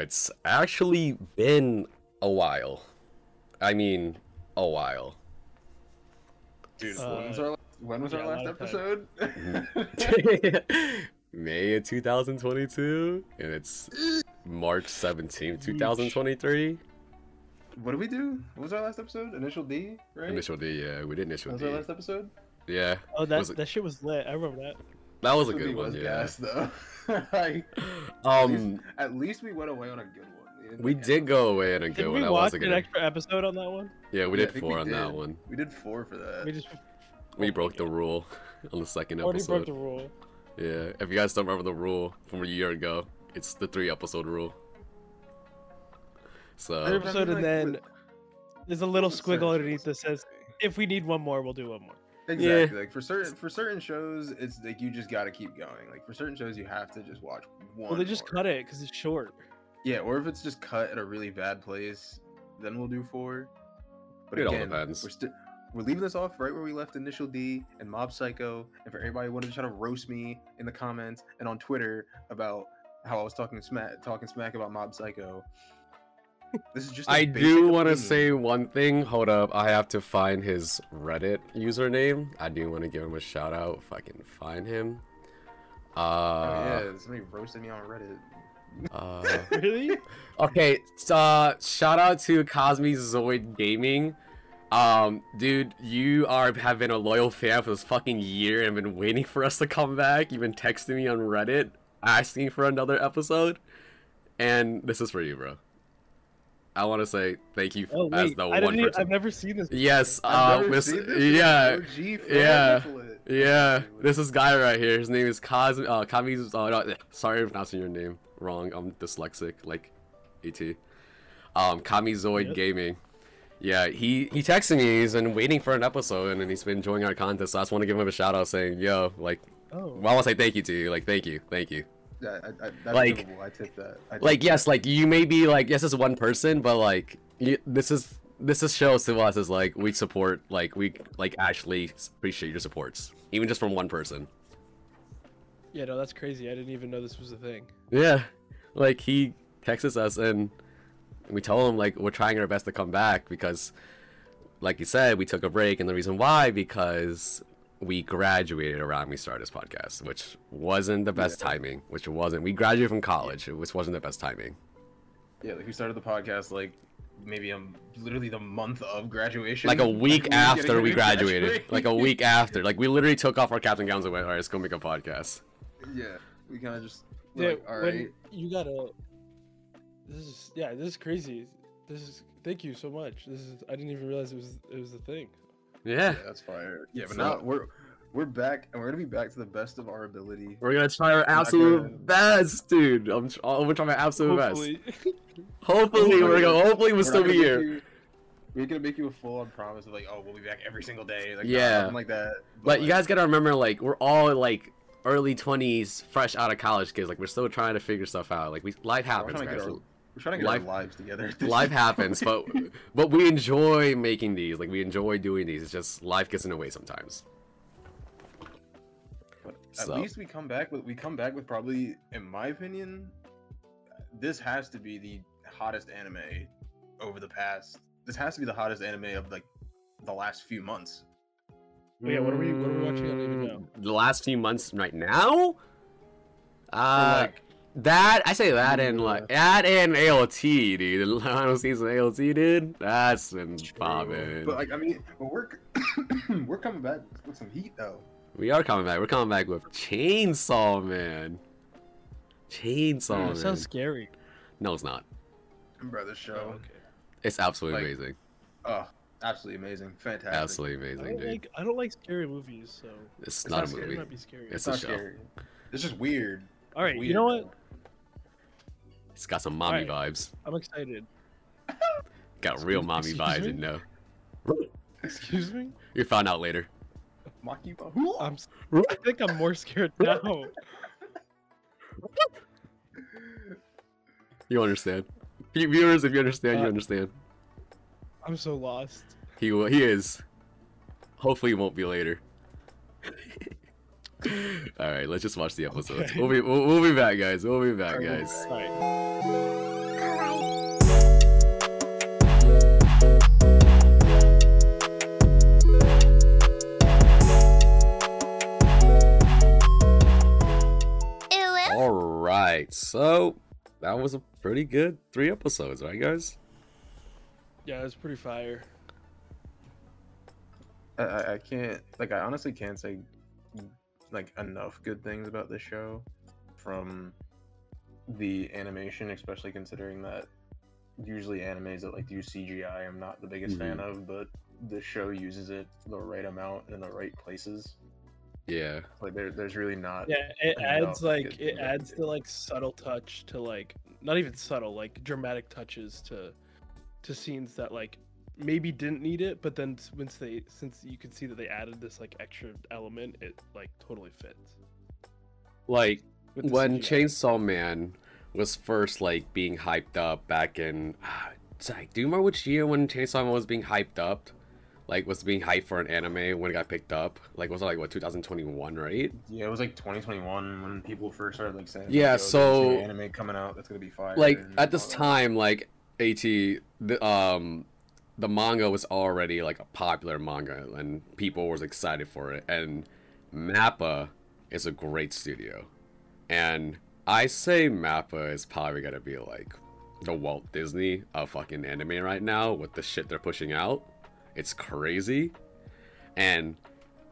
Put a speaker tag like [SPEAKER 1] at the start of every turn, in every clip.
[SPEAKER 1] it's actually been a while. I mean, a while.
[SPEAKER 2] Dude,
[SPEAKER 3] Uh,
[SPEAKER 2] when was our, when was
[SPEAKER 3] yeah,
[SPEAKER 2] our last episode?
[SPEAKER 1] May of 2022, and it's March 17th, 2023.
[SPEAKER 2] what did we do? What was our last episode? Initial D, right?
[SPEAKER 1] Initial D, yeah, we did initial
[SPEAKER 2] What was
[SPEAKER 1] D.
[SPEAKER 2] our last episode?
[SPEAKER 1] Yeah,
[SPEAKER 3] Oh, that
[SPEAKER 1] Was it-
[SPEAKER 3] that shit was lit. I remember that.
[SPEAKER 1] That was a good one.
[SPEAKER 2] was
[SPEAKER 1] Yeah.
[SPEAKER 2] gas, though. like,
[SPEAKER 1] Um,
[SPEAKER 2] at least we went away on a good one. didn't
[SPEAKER 1] we did go away in a
[SPEAKER 3] Did
[SPEAKER 1] good one. That
[SPEAKER 3] watch
[SPEAKER 1] was a
[SPEAKER 3] an
[SPEAKER 1] good.
[SPEAKER 3] extra episode on that one?
[SPEAKER 1] Yeah, we
[SPEAKER 2] Yeah,
[SPEAKER 1] did
[SPEAKER 2] think
[SPEAKER 1] four
[SPEAKER 2] we
[SPEAKER 1] on that
[SPEAKER 2] did.
[SPEAKER 1] one.
[SPEAKER 2] We did four for that.
[SPEAKER 3] We just
[SPEAKER 1] We broke the rule on the second
[SPEAKER 3] already broke
[SPEAKER 1] episode.
[SPEAKER 3] the rule.
[SPEAKER 1] Yeah, if you guys don't remember the rule from a year ago, it's the three episode rule. So
[SPEAKER 3] episode and then there's a little squiggle underneath that says, "If we need one more, we'll do one more."
[SPEAKER 2] Exactly. Like for certain for certain shows, it's like you just got to keep going. Like for certain shows, you have to just watch one.
[SPEAKER 3] Well, they just
[SPEAKER 2] more.
[SPEAKER 3] cut it because it's short.
[SPEAKER 2] Yeah, or if it's just cut at a really bad place, then we'll do four. But
[SPEAKER 1] It all
[SPEAKER 2] again,
[SPEAKER 1] depends.
[SPEAKER 2] we're still we're leaving this off right where we left Initial D and Mob Psycho. And for everybody who wanted to try to roast me in the comments and on Twitter about how I was talking smack talking smack about Mob Psycho. This is just. a
[SPEAKER 1] I do want to say one thing. Hold up, I have to find his Reddit username. I do want to give him a shout out if I can find him.
[SPEAKER 2] Oh
[SPEAKER 1] Uh,
[SPEAKER 2] yeah, somebody roasted me on Reddit.
[SPEAKER 1] uh
[SPEAKER 3] Really?
[SPEAKER 1] Okay, uh, shout out to Cosme Zoid Gaming. Um, dude, you are have been a loyal fan for this fucking year and been waiting for us to come back. You've been texting me on Reddit asking for another episode, and this is for you, bro. I want to say thank you
[SPEAKER 3] Oh
[SPEAKER 1] as the
[SPEAKER 3] I
[SPEAKER 1] one.
[SPEAKER 3] Even,
[SPEAKER 1] person.
[SPEAKER 3] I've never seen this.
[SPEAKER 1] Yes,
[SPEAKER 2] I've
[SPEAKER 1] uh,
[SPEAKER 2] never
[SPEAKER 1] miss-
[SPEAKER 2] seen this. This
[SPEAKER 1] yeah, yeah, yeah. This is guy right here. His name is Cosme. Uh, Kami's. Uh, no, sorry, I'm pronouncing your name wrong. I'm dyslexic, like ET. Um, Kamizoid
[SPEAKER 3] Yep.
[SPEAKER 1] Gaming. Yeah, he he texted me. He's been waiting for an episode, and he's been enjoying our content. So I just want to give him a shout out, saying, "Yo, like,
[SPEAKER 3] Oh.
[SPEAKER 1] well, I want to say thank you to you. Like, thank you, thank you.
[SPEAKER 2] Yeah, I, I, that's
[SPEAKER 1] Like-
[SPEAKER 2] like, I tip that. I tip
[SPEAKER 1] Like,
[SPEAKER 2] that.
[SPEAKER 1] yes, like you may be like, yes, it's one person, but like, you, this is this is shows to us is like we support, like we like actually appreciate your supports, even just from one person.
[SPEAKER 3] Yeah, no, that's crazy. I didn't even know this was a thing.
[SPEAKER 1] Yeah, like he texts us and we tell him like we're trying our best to come back because, like you said, we took a break, and the reason why because we graduated around we started this podcast, which wasn't the best timing. Which wasn't. We graduated from college, which wasn't the best timing.
[SPEAKER 2] Yeah, like we started the podcast like maybe um literally the month of graduation.
[SPEAKER 1] Like a week
[SPEAKER 2] we were
[SPEAKER 1] after
[SPEAKER 2] getting
[SPEAKER 1] we graduated,
[SPEAKER 2] graduate.
[SPEAKER 1] like a week after, like we literally took off our caps and gowns and went, "All right, let's go make a podcast."
[SPEAKER 2] yeah, we kind of just were
[SPEAKER 3] Yeah,
[SPEAKER 2] like, all
[SPEAKER 3] when
[SPEAKER 2] right.
[SPEAKER 3] you gotta. This is yeah. This is crazy. This is thank you so much. This is I didn't even realize it was it was a thing.
[SPEAKER 1] Yeah,
[SPEAKER 2] Yeah, that's fire. Yeah, but
[SPEAKER 1] So-
[SPEAKER 2] now we're we're back and we're gonna be back to the best of our ability.
[SPEAKER 1] we're gonna try our absolute
[SPEAKER 2] gonna-
[SPEAKER 1] best, dude. I'm, tr- I'm gonna try my absolute best.
[SPEAKER 3] Hopefully.
[SPEAKER 1] Hopefully, we're gonna. Hopefully, we'll
[SPEAKER 2] We're
[SPEAKER 1] still be here.
[SPEAKER 2] you- We're gonna make you a full on promise of like, oh, we'll be back every single day. Like,
[SPEAKER 1] Yeah.
[SPEAKER 2] nothing like that.
[SPEAKER 1] But you
[SPEAKER 2] like,
[SPEAKER 1] guys gotta remember, like, we're all like early twenties, fresh out of college kids. Like, we're still trying to figure stuff out. Like, we life happens,
[SPEAKER 2] trying to get
[SPEAKER 1] guys.
[SPEAKER 2] our, we're trying to get
[SPEAKER 1] Life-
[SPEAKER 2] our lives together.
[SPEAKER 1] Life happens, but but we enjoy making these. Like, we enjoy doing these. It's just life gets in the way sometimes.
[SPEAKER 2] But at
[SPEAKER 1] So-
[SPEAKER 2] least we come back with we come back with probably, in my opinion, this has to be the hottest anime over the past. This has to be the hottest anime of like the last few months.
[SPEAKER 3] Oh, yeah, what are we- what are we watching? I don't even
[SPEAKER 1] Mm,
[SPEAKER 3] know.
[SPEAKER 1] The last few months, right now.
[SPEAKER 2] Or,
[SPEAKER 1] Uh,
[SPEAKER 2] like
[SPEAKER 1] that I say that and
[SPEAKER 2] Yeah.
[SPEAKER 1] like that and AOT, dude. The final season of AOT, dude. That's been bobbing.
[SPEAKER 2] But like I mean, but we're we're coming back with some heat though.
[SPEAKER 1] We are coming back. We're coming back with Chainsaw Man. Chainsaw Man.
[SPEAKER 3] it sounds scary.
[SPEAKER 1] No, it's not.
[SPEAKER 2] Bro, this
[SPEAKER 3] Oh,
[SPEAKER 2] show,
[SPEAKER 3] okay.
[SPEAKER 1] It's absolutely
[SPEAKER 2] Like,
[SPEAKER 1] amazing.
[SPEAKER 2] oh, absolutely amazing, fantastic.
[SPEAKER 1] Absolutely
[SPEAKER 3] I
[SPEAKER 1] amazing,
[SPEAKER 3] don't
[SPEAKER 1] dude.
[SPEAKER 3] like I don't like scary movies, so
[SPEAKER 1] It's,
[SPEAKER 2] it's
[SPEAKER 1] not,
[SPEAKER 2] not
[SPEAKER 1] a
[SPEAKER 2] scary.
[SPEAKER 3] it
[SPEAKER 1] movie.
[SPEAKER 3] might be scary.
[SPEAKER 1] It's
[SPEAKER 2] It's
[SPEAKER 1] a
[SPEAKER 2] not
[SPEAKER 1] show.
[SPEAKER 2] scary. It's just weird.
[SPEAKER 3] All right, you know what?
[SPEAKER 1] It's got some mommy
[SPEAKER 3] Alright.
[SPEAKER 1] vibes.
[SPEAKER 3] I'm excited.
[SPEAKER 1] Got real mommy vibes,
[SPEAKER 3] me?
[SPEAKER 1] you know.
[SPEAKER 3] Excuse me.
[SPEAKER 1] You found out later.
[SPEAKER 2] Maki
[SPEAKER 3] I'm. s- I think I'm more scared now.
[SPEAKER 1] You understand. Viewers, if you understand, you
[SPEAKER 3] Uh,
[SPEAKER 1] understand.
[SPEAKER 3] I'm so lost.
[SPEAKER 1] He will. He is. Hopefully, it won't be later. All right, let's just watch the episode.
[SPEAKER 3] Okay.
[SPEAKER 1] We'll be we'll, we'll, be back, guys. We'll be back, guys.
[SPEAKER 3] All right.
[SPEAKER 1] So that was a pretty good three episodes, right, guys?
[SPEAKER 3] Yeah, it was pretty fire.
[SPEAKER 2] I, I can't like I honestly can't say like enough good things about this show from the animation, especially considering that usually animes that like use CGI I'm not the biggest fan
[SPEAKER 1] Mhm.
[SPEAKER 2] of, but this show uses it the right amount in the right places.
[SPEAKER 1] Yeah.
[SPEAKER 2] Like there, there's really not
[SPEAKER 3] Yeah, it adds like it adds the like subtle touch to like not even subtle, like dramatic touches to to scenes that like maybe didn't need it, but then s- once they since you can see that they added this like extra element, it like totally fits.
[SPEAKER 1] Like when
[SPEAKER 3] CGI.
[SPEAKER 1] Chainsaw Man was first like being hyped up back in Zach, do you remember which year when Chainsaw Man was being hyped up? Like was being hyped for an anime when it got picked up? Like was it like what 2021, right?
[SPEAKER 2] Yeah, it was like 2021 when people first started like saying,
[SPEAKER 1] Yeah,
[SPEAKER 2] "Yo, there's this new
[SPEAKER 1] so-
[SPEAKER 2] anime coming out that's gonna be fire."
[SPEAKER 1] Like at this
[SPEAKER 2] all that.
[SPEAKER 1] time, like AT the um the manga was already like a popular manga and people was excited for it and Mappa is a great studio. And I say Mappa is probably gonna be like the Walt Disney of fucking anime right now with the shit they're pushing out. It's crazy. And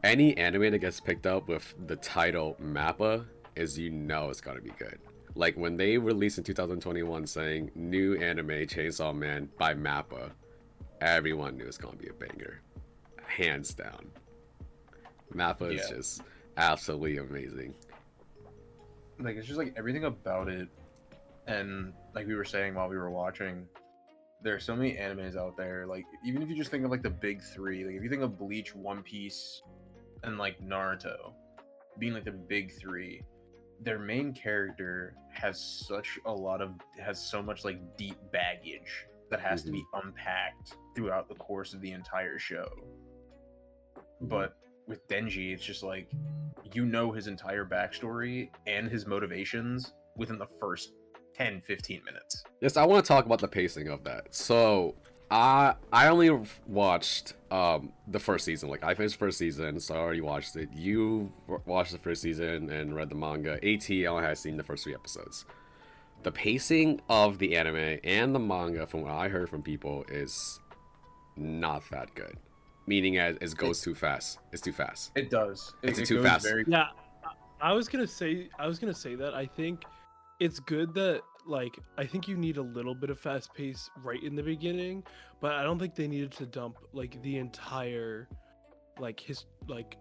[SPEAKER 1] any anime that gets picked up with the title Mappa is you know it's gonna be good. Like when they released in 2021 saying new anime Chainsaw Man by Mappa, everyone knew it's gonna be a banger. Hands down. Mappa is
[SPEAKER 2] Yeah.
[SPEAKER 1] just absolutely amazing.
[SPEAKER 2] like it's just like everything about it and like we were saying while we were watching there are so many animes out there like even if you just think of like the big three like if you think of bleach one piece and like naruto being like the big three their main character has such a lot of has so much like deep baggage that has to be unpacked throughout the course of the entire show but with Denji, it's just like you know his entire backstory and his motivations within the first 10 15 minutes.
[SPEAKER 1] Yes, I want to talk about the pacing of that. So, I I only watched um the first season. Like I finished the first season, so I already watched it. You watched the first season and read the manga. At only has seen the first three episodes. The pacing of the anime and the manga, from what I heard from people, is not that good. Meaning, as it goes too fast. It's too fast.
[SPEAKER 2] It does. It,
[SPEAKER 1] It's
[SPEAKER 2] it
[SPEAKER 1] too fast.
[SPEAKER 2] Very,
[SPEAKER 3] Yeah, I- I was gonna say I was gonna say that I think it's good that like I think you need a little bit of fast pace right in the beginning, but I don't think they needed to dump like the entire like his like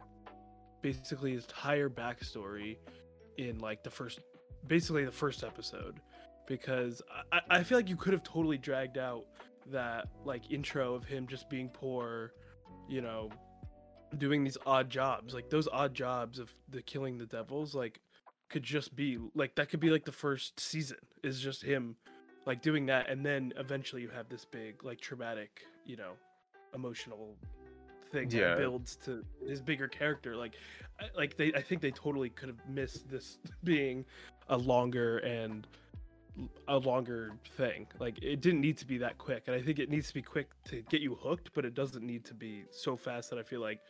[SPEAKER 3] basically his entire backstory in like the first basically the first episode because I, I feel like you could have totally dragged out that like intro of him just being poor, you know, doing these odd jobs. Like those odd jobs of the killing the devils like could just be like that could be like the first season is just him like doing that. And then eventually you have this big like traumatic you know emotional thing
[SPEAKER 2] Yeah.
[SPEAKER 3] that builds to his bigger character. Like I- like they i think they totally could have missed this being a longer and a longer thing. Like it didn't need to be that quick and i think it needs to be quick to get you hooked but it doesn't need to be so fast that i feel like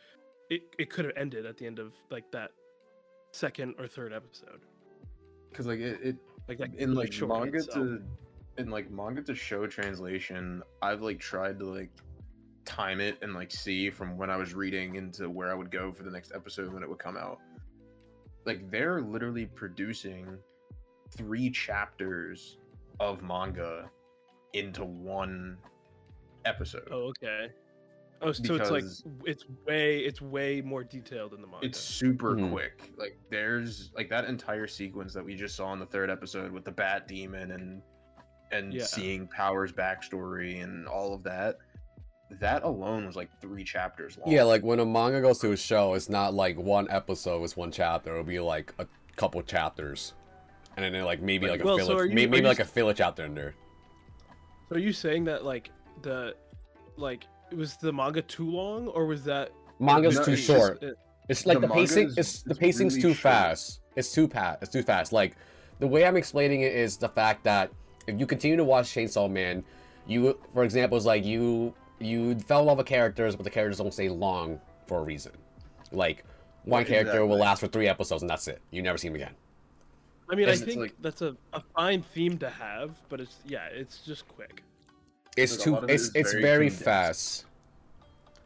[SPEAKER 3] it, it could have ended at the end of like that second or third episode.
[SPEAKER 2] Because like it, it
[SPEAKER 3] like that
[SPEAKER 2] in like manga
[SPEAKER 3] itself.
[SPEAKER 2] to in like manga to show translation i've like tried to like time it and like see from when i was reading into where i would go for the next episode when it would come out. Like they're literally producing three chapters of manga into one episode
[SPEAKER 3] oh okay oh so it's like it's way it's way more detailed in the manga
[SPEAKER 2] it's super
[SPEAKER 1] Mhm.
[SPEAKER 2] quick like there's like that entire sequence that we just saw in the third episode with the bat demon and and
[SPEAKER 3] Yeah.
[SPEAKER 2] seeing powers backstory and all of that that alone was like three chapters long
[SPEAKER 1] Yeah, like when a manga goes to a show, it's not like one episode is one chapter. It'll be like a couple chapters, and then like maybe like a
[SPEAKER 3] Well, so
[SPEAKER 1] filler,
[SPEAKER 3] are you-
[SPEAKER 1] maybe,
[SPEAKER 3] are
[SPEAKER 1] maybe
[SPEAKER 3] you
[SPEAKER 1] like a
[SPEAKER 3] s-
[SPEAKER 1] filler chapter in there.
[SPEAKER 3] So are you saying that like the like was the manga too long or was that
[SPEAKER 1] Manga's
[SPEAKER 2] No,
[SPEAKER 1] too
[SPEAKER 2] it's
[SPEAKER 1] short.
[SPEAKER 3] it- uh,
[SPEAKER 1] It's like
[SPEAKER 2] The
[SPEAKER 1] the, pacing.
[SPEAKER 2] is-
[SPEAKER 1] It's the pacing's
[SPEAKER 2] really
[SPEAKER 1] too
[SPEAKER 2] short.
[SPEAKER 1] fast. It's too fast. It's too fast. Like the way I'm explaining it is the fact that if you continue to watch Chainsaw Man, you, for example, is like you you fell in love with characters, but the characters don't stay long for a reason. Like one
[SPEAKER 2] Right,
[SPEAKER 1] character will last for three episodes and that's it. You never see him again.
[SPEAKER 3] I mean, I
[SPEAKER 2] And it's
[SPEAKER 3] think
[SPEAKER 2] like-
[SPEAKER 3] that's a, a fine theme to have, but it's yeah, it's just quick.
[SPEAKER 4] It's
[SPEAKER 2] Like,
[SPEAKER 4] too.
[SPEAKER 2] lot of it
[SPEAKER 4] It's it's
[SPEAKER 2] very
[SPEAKER 4] very fast.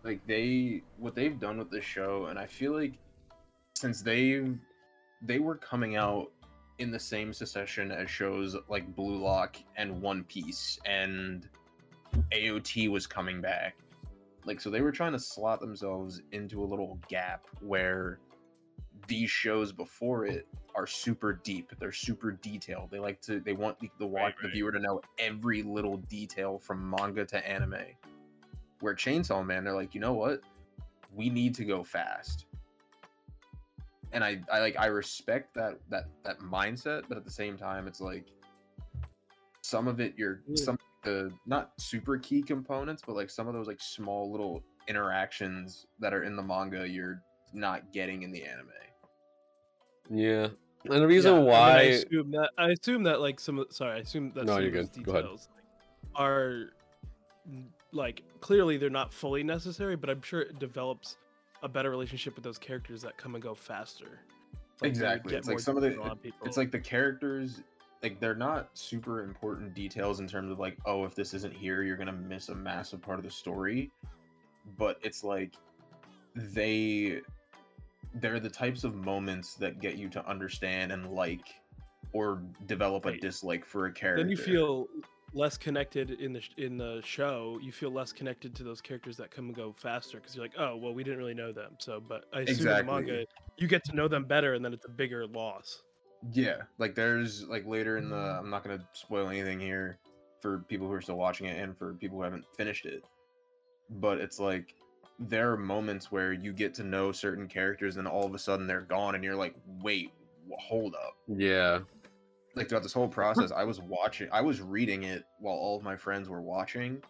[SPEAKER 2] like they what they've done with this show and i feel like since they've they were coming out in the same succession as shows like blue lock and one piece and aot was coming back like so they were trying to slot themselves into a little gap where these shows before it are super deep they're super detailed they like to they want the, the watch
[SPEAKER 3] Right,
[SPEAKER 2] the viewer to know every little detail from manga to anime where Chainsaw Man, they're like, you know what? We need to go fast. And I, I like I respect that that that mindset, but at the same time, it's like some of it you're
[SPEAKER 3] Yeah.
[SPEAKER 2] some of the not super key components, but like some of those like small little interactions that are in the manga you're not getting in the anime.
[SPEAKER 1] Yeah. And the reason
[SPEAKER 3] Yeah, I mean, I
[SPEAKER 1] why
[SPEAKER 3] assume that I assume that like some sorry, I assume that
[SPEAKER 1] No,
[SPEAKER 3] some
[SPEAKER 1] you're
[SPEAKER 3] of those
[SPEAKER 1] good. Go ahead.
[SPEAKER 3] details are like clearly they're not fully necessary, but I'm sure it develops a better relationship with those characters that come and go faster. Like,
[SPEAKER 2] Exactly. It's like some of the-
[SPEAKER 3] detail people.
[SPEAKER 2] It's like the characters like they're not super important details in terms of like oh if this isn't here you're gonna miss a massive part of the story but it's like they they're the types of moments that get you to understand and like or develop a dislike for a character
[SPEAKER 3] then you feel less connected in the sh- in the show. You feel less connected to those characters that come and go faster because you're like, oh well, we didn't really know them. So, but I assume in the manga you get to know them better, and then it's a bigger loss.
[SPEAKER 2] Yeah, like there's like later in the I'm not gonna spoil anything here for people who are still watching it and for people who haven't finished it. But it's like there are moments where you get to know certain characters and all of a sudden they're gone and you're like, wait, hold up.
[SPEAKER 1] Yeah.
[SPEAKER 2] Like throughout this whole process, I was watching I was reading it while all of my friends were watching.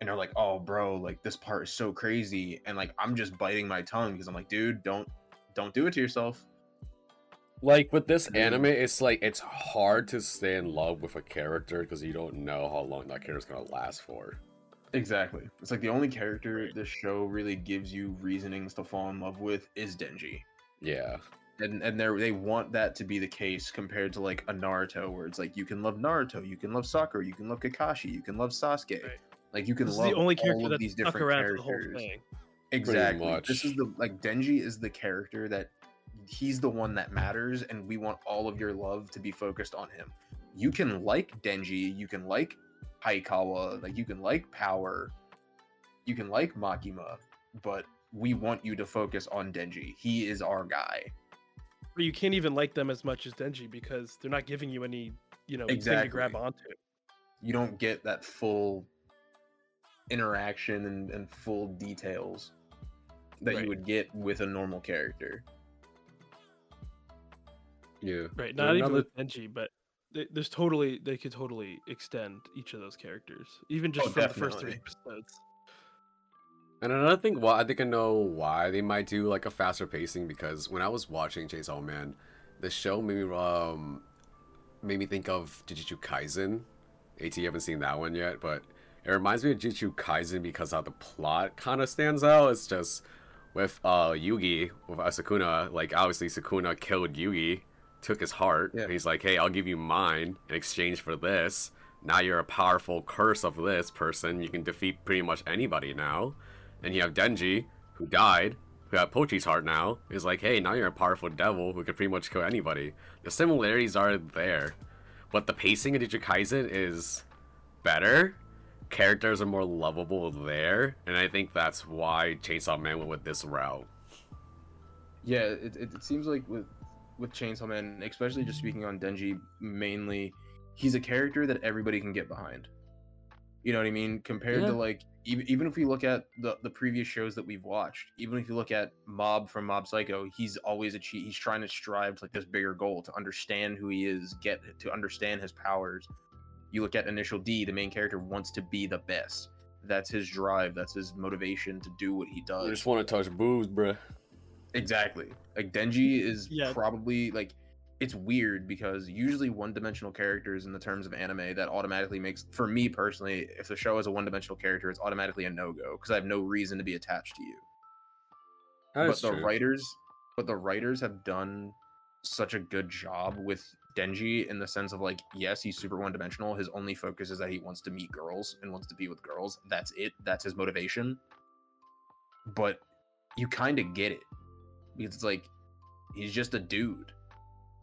[SPEAKER 2] And they're like, oh bro, like this part is so crazy. And like I'm just biting my tongue because I'm like, dude, don't don't do it to yourself.
[SPEAKER 1] Like with this anime, it's like it's hard to stay in love with a character because you don't know how long that character's gonna last for.
[SPEAKER 2] Exactly. It's like the only character this show really gives you reasonings to fall in love with is Denji.
[SPEAKER 1] Yeah.
[SPEAKER 2] And and they they want that to be the case compared to like a Naruto where it's like you can love Naruto, you can love Sakura, you can love Kakashi, you can love Sasuke.
[SPEAKER 3] Right.
[SPEAKER 2] Like you can
[SPEAKER 3] This
[SPEAKER 2] love
[SPEAKER 3] the only
[SPEAKER 2] all
[SPEAKER 3] character
[SPEAKER 2] of
[SPEAKER 3] that's
[SPEAKER 2] these
[SPEAKER 3] stuck
[SPEAKER 2] different
[SPEAKER 3] around the
[SPEAKER 2] characters.
[SPEAKER 3] whole thing.
[SPEAKER 2] Exactly. This is the like Denji is the character that he's the one that matters and we want all of your love to be focused on him. You can like Denji, you can like Hayakawa, like you mm-hmm. can like Power, you can like Makima, but we want you to focus on Denji. He is our guy.
[SPEAKER 3] But you can't even like them as much as Denji because they're not giving you any, you know, thing
[SPEAKER 2] Exactly.
[SPEAKER 3] to grab onto.
[SPEAKER 2] You don't get that full interaction and, and full details that
[SPEAKER 3] Right.
[SPEAKER 2] you would get with a normal character.
[SPEAKER 1] Yeah.
[SPEAKER 3] Right,
[SPEAKER 1] And
[SPEAKER 3] not even with Denji, but they, there's totally they could totally extend each of those characters, even just
[SPEAKER 2] Oh,
[SPEAKER 3] from the first three episodes.
[SPEAKER 1] And another thing, well, I think I know why they might do like a faster pacing because when I was watching Chase Chainsaw Man, the show made me um made me think of Jujutsu Kaisen. At you haven't seen that one yet, but it reminds me of Jujutsu Kaisen because how the plot kind of stands out. It's just with uh Yuji with uh, Sukuna, like obviously Sukuna killed Yuji, took his heart.
[SPEAKER 2] Yeah.
[SPEAKER 1] He's like, hey, I'll give you mine in exchange for this. Now you're a powerful curse of this person. You can defeat pretty much anybody now. And you have Denji, who died, who had Pochi's heart now, is like, hey, now you're a powerful devil who can pretty much kill anybody. The similarities are there, but the pacing of Kaisen is better. Characters are more lovable there, and I think that's why Chainsaw Man went with this route.
[SPEAKER 2] Yeah, it, it, it seems like with with Chainsaw Man, especially just speaking on Denji mainly, he's a character that everybody can get behind. You know what I mean? Compared
[SPEAKER 1] Yeah.
[SPEAKER 2] to like even even if we look at the the previous shows that we've watched, even if you look at Mob from Mob Psycho, he's always a cheat. He's trying to strive to like this bigger goal to understand who he is, get to understand his powers. You look at Initial D, the main character wants to be the best. That's his drive. That's his motivation to do what he does.
[SPEAKER 1] I just want to touch boobs, bruh.
[SPEAKER 2] Exactly. Like Denji is
[SPEAKER 3] Yeah.
[SPEAKER 2] probably like it's weird because usually one-dimensional characters in the terms of anime that automatically makes for me personally if the show is a one-dimensional character it's automatically a no-go because I have no reason to be attached to you. but the writers but the writers have done such a good job with Denji in the sense of like, yes, he's super one dimensional. His only focus is that he wants to meet girls and wants to be with girls. That's it. That's his motivation. But you kind of get it because it's like he's just a dude.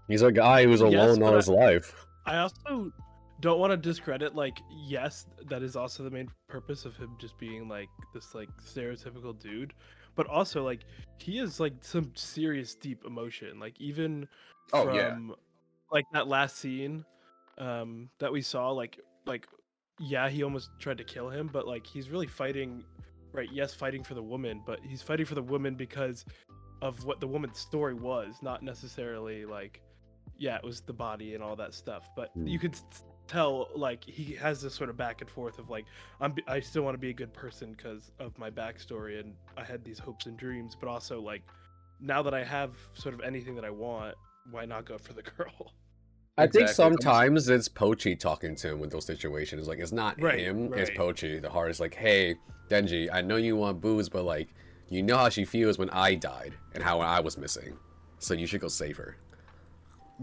[SPEAKER 1] He's a guy who's
[SPEAKER 3] Yes,
[SPEAKER 1] alone all
[SPEAKER 3] but
[SPEAKER 1] his life.
[SPEAKER 3] I also don't want to discredit like yes, that is also the main purpose of him just being like this like stereotypical dude, but also like he is like some serious deep emotion. Like even
[SPEAKER 2] Oh,
[SPEAKER 3] from
[SPEAKER 2] yeah.
[SPEAKER 3] like that last scene um that we saw like like yeah, he almost tried to kill him, but like he's really fighting right, yes, fighting for the woman, but he's fighting for the woman because of what the woman's story was, not necessarily like yeah, it was the body and all that stuff. But
[SPEAKER 1] Hmm.
[SPEAKER 3] you could tell like he has this sort of back and forth of like I'm b- I still want to be a good person because of my backstory and I had these hopes and dreams, but also like now that I have sort of anything that I want, why not go for the girl?
[SPEAKER 1] I think
[SPEAKER 2] Exactly, it's almost-
[SPEAKER 1] sometimes it's Pochi talking to him with those situations. Like it's not
[SPEAKER 3] Right,
[SPEAKER 1] him, it's
[SPEAKER 3] right.
[SPEAKER 1] Pochi. The heart is like, hey, Denji, I know you want booze, but like, you know how she feels when I died and how I was missing. So you should go save her.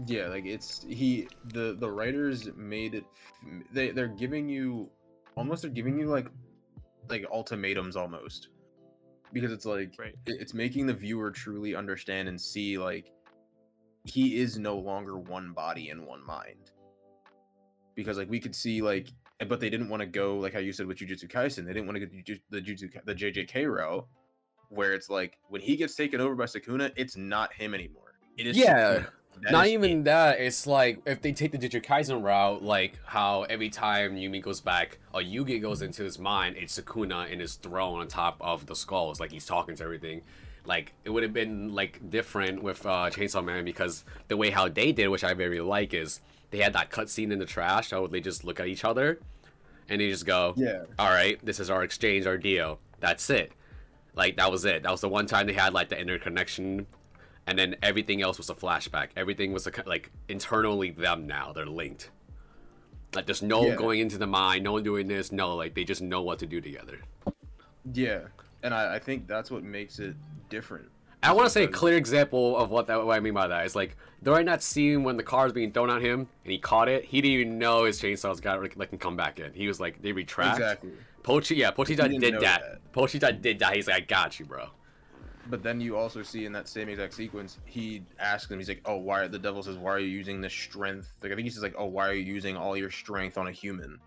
[SPEAKER 2] Yeah, like it's he the the writers made it they they're giving you almost they're giving you like like ultimatums almost because it's like
[SPEAKER 3] Right.
[SPEAKER 2] it's making the viewer truly understand and see like he is no longer one body and one mind because like we could see like but they didn't want to go like how you said with Jujutsu Kaisen they didn't want to go Juju- the Jujutsu the JJK row where it's like when he gets taken over by Sukuna it's not him anymore it is
[SPEAKER 1] Yeah, Not even
[SPEAKER 2] it.
[SPEAKER 1] that. It's like if they take the Jujutsu Kaisen route, like how every time Yumi goes back, or Yuji goes into his mind, it's Sukuna in his throne on top of the skulls, like he's talking to everything. Like it would have been like different with uh, Chainsaw Man because the way how they did, which I very like, is they had that cutscene in the trash. So they just look at each other, and they just go,
[SPEAKER 2] yeah
[SPEAKER 1] all right, this is our exchange, our deal. That's it. Like that was it. That was the one time they had like the interconnection, and then everything else was a flashback. Everything was a, like internally them now. They're linked. Like there's no
[SPEAKER 2] Yeah.
[SPEAKER 1] going into the mind, no one doing this. No, like they just know what to do together.
[SPEAKER 2] Yeah, and I, I think that's what makes it different.
[SPEAKER 1] I want to say a clear example of what that what I mean by that is like during that scene when the car was being thrown at him and he caught it, he didn't even know his chainsaws got like can come back in. He was like they retract.
[SPEAKER 2] Exactly.
[SPEAKER 1] Pochi, yeah, Pochita did that.
[SPEAKER 2] that.
[SPEAKER 1] Pochita did that. He's like, I got you, bro.
[SPEAKER 2] But then you also see in that same exact sequence, he asks him, he's like, "Oh, why?" The devil says, "Why are you using this strength?" Like I think he says, "Like, oh, why are you using all your strength on a human?"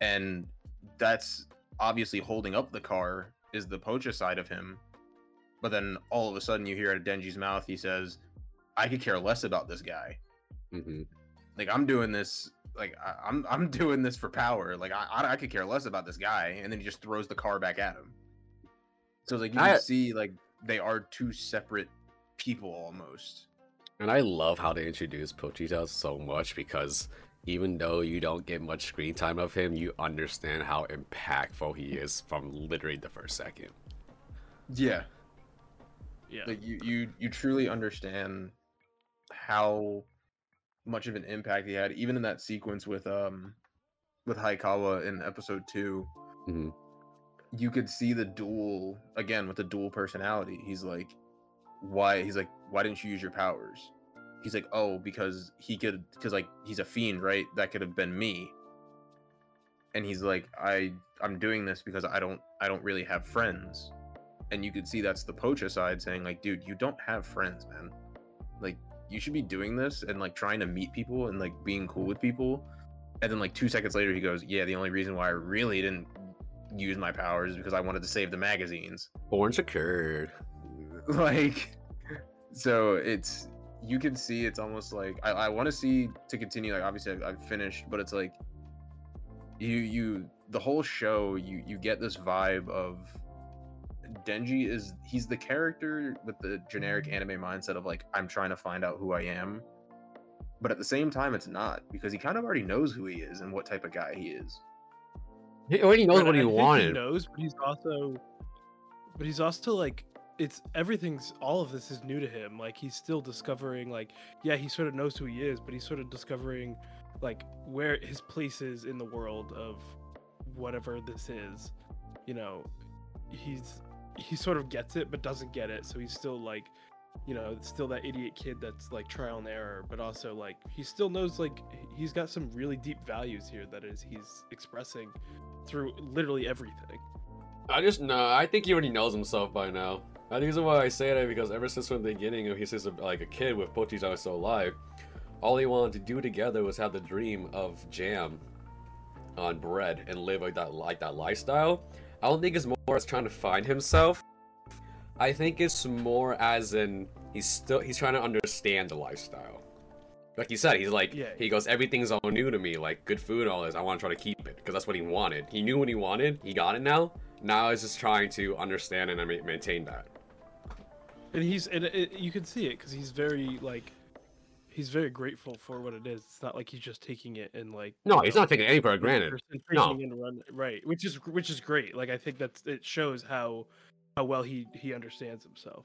[SPEAKER 2] And that's obviously holding up the car is the Pocha side of him. But then all of a sudden, you hear out of Denji's mouth, he says, "I could care less about this guy.
[SPEAKER 1] hmm
[SPEAKER 2] Like I'm doing this." Like I, I'm, I'm doing this for power. Like I, I, I could care less about this guy, and then he just throws the car back at him. So it's like you
[SPEAKER 1] I-
[SPEAKER 2] can see, like they are two separate people almost.
[SPEAKER 1] And I love how they introduce Pochita so much because even though you don't get much screen time of him, you understand how impactful he is from literally the first second.
[SPEAKER 2] Yeah,
[SPEAKER 3] Yeah.
[SPEAKER 2] like you, you, you truly understand how much of an impact he had, even in that sequence with um, with Hayakawa in episode 2
[SPEAKER 1] Mhm.
[SPEAKER 2] You could see the dual again with the dual personality. He's like, why? He's like, why didn't you use your powers? He's like, oh, because he could, because like he's a fiend, right? That could have been me. And he's like, I, I'm doing this because I don't, I don't really have friends. And you could see that's the poacher side saying like, dude, you don't have friends, man. Like, you should be doing this and like trying to meet people and like being cool with people. And then like two seconds later, he goes, yeah, the only reason why I really didn't use my powers is because I wanted to save the magazines
[SPEAKER 1] Born secured.
[SPEAKER 2] like so it's you can see it's almost like i, I want to see to continue like obviously I've, I've finished but it's like you you the whole show you you get this vibe of denji is he's the character with the generic anime mindset of like i'm trying to find out who i am but at the same time it's not because he kind of already knows who he is and what type of guy he is
[SPEAKER 1] He already knows
[SPEAKER 3] But
[SPEAKER 1] what
[SPEAKER 3] I
[SPEAKER 1] he
[SPEAKER 3] think
[SPEAKER 1] wanted.
[SPEAKER 3] He knows, but he's also, but he's also like, it's everything's all of this is new to him. Like he's still discovering. Like, yeah, he sort of knows who he is, but he's sort of discovering, like, where his place is in the world of whatever this is. You know, he's he sort of gets it, but doesn't get it. So he's still like you know, still that idiot kid that's like trial and error, but also like he still knows like he's got some really deep values here that is he's expressing through literally everything.
[SPEAKER 1] I just know. I think he already knows himself by now. The reason why I say that because ever since from the beginning, he's just like a kid with Pochi's are still alive. All he wanted to do together was have the dream of jam on bread and live like that like that lifestyle. I don't think it's more as trying to find himself. I think it's more as in he's still he's trying to understand the lifestyle. Like you said, he's like
[SPEAKER 3] Yeah.
[SPEAKER 1] he goes everything's all new to me, like good food, and all this. I want to try to keep it because that's what he wanted. He knew what he wanted. He got it now. Now he's just trying to understand and maintain that.
[SPEAKER 3] And he's and it, you can see it because he's very like he's very grateful for what it is. It's not like he's just taking it and like
[SPEAKER 1] No, he's
[SPEAKER 3] know,
[SPEAKER 1] not taking any for granted.
[SPEAKER 3] person
[SPEAKER 1] No.
[SPEAKER 3] run right, which is which is great. Like I think that's it shows how how well he he understands himself.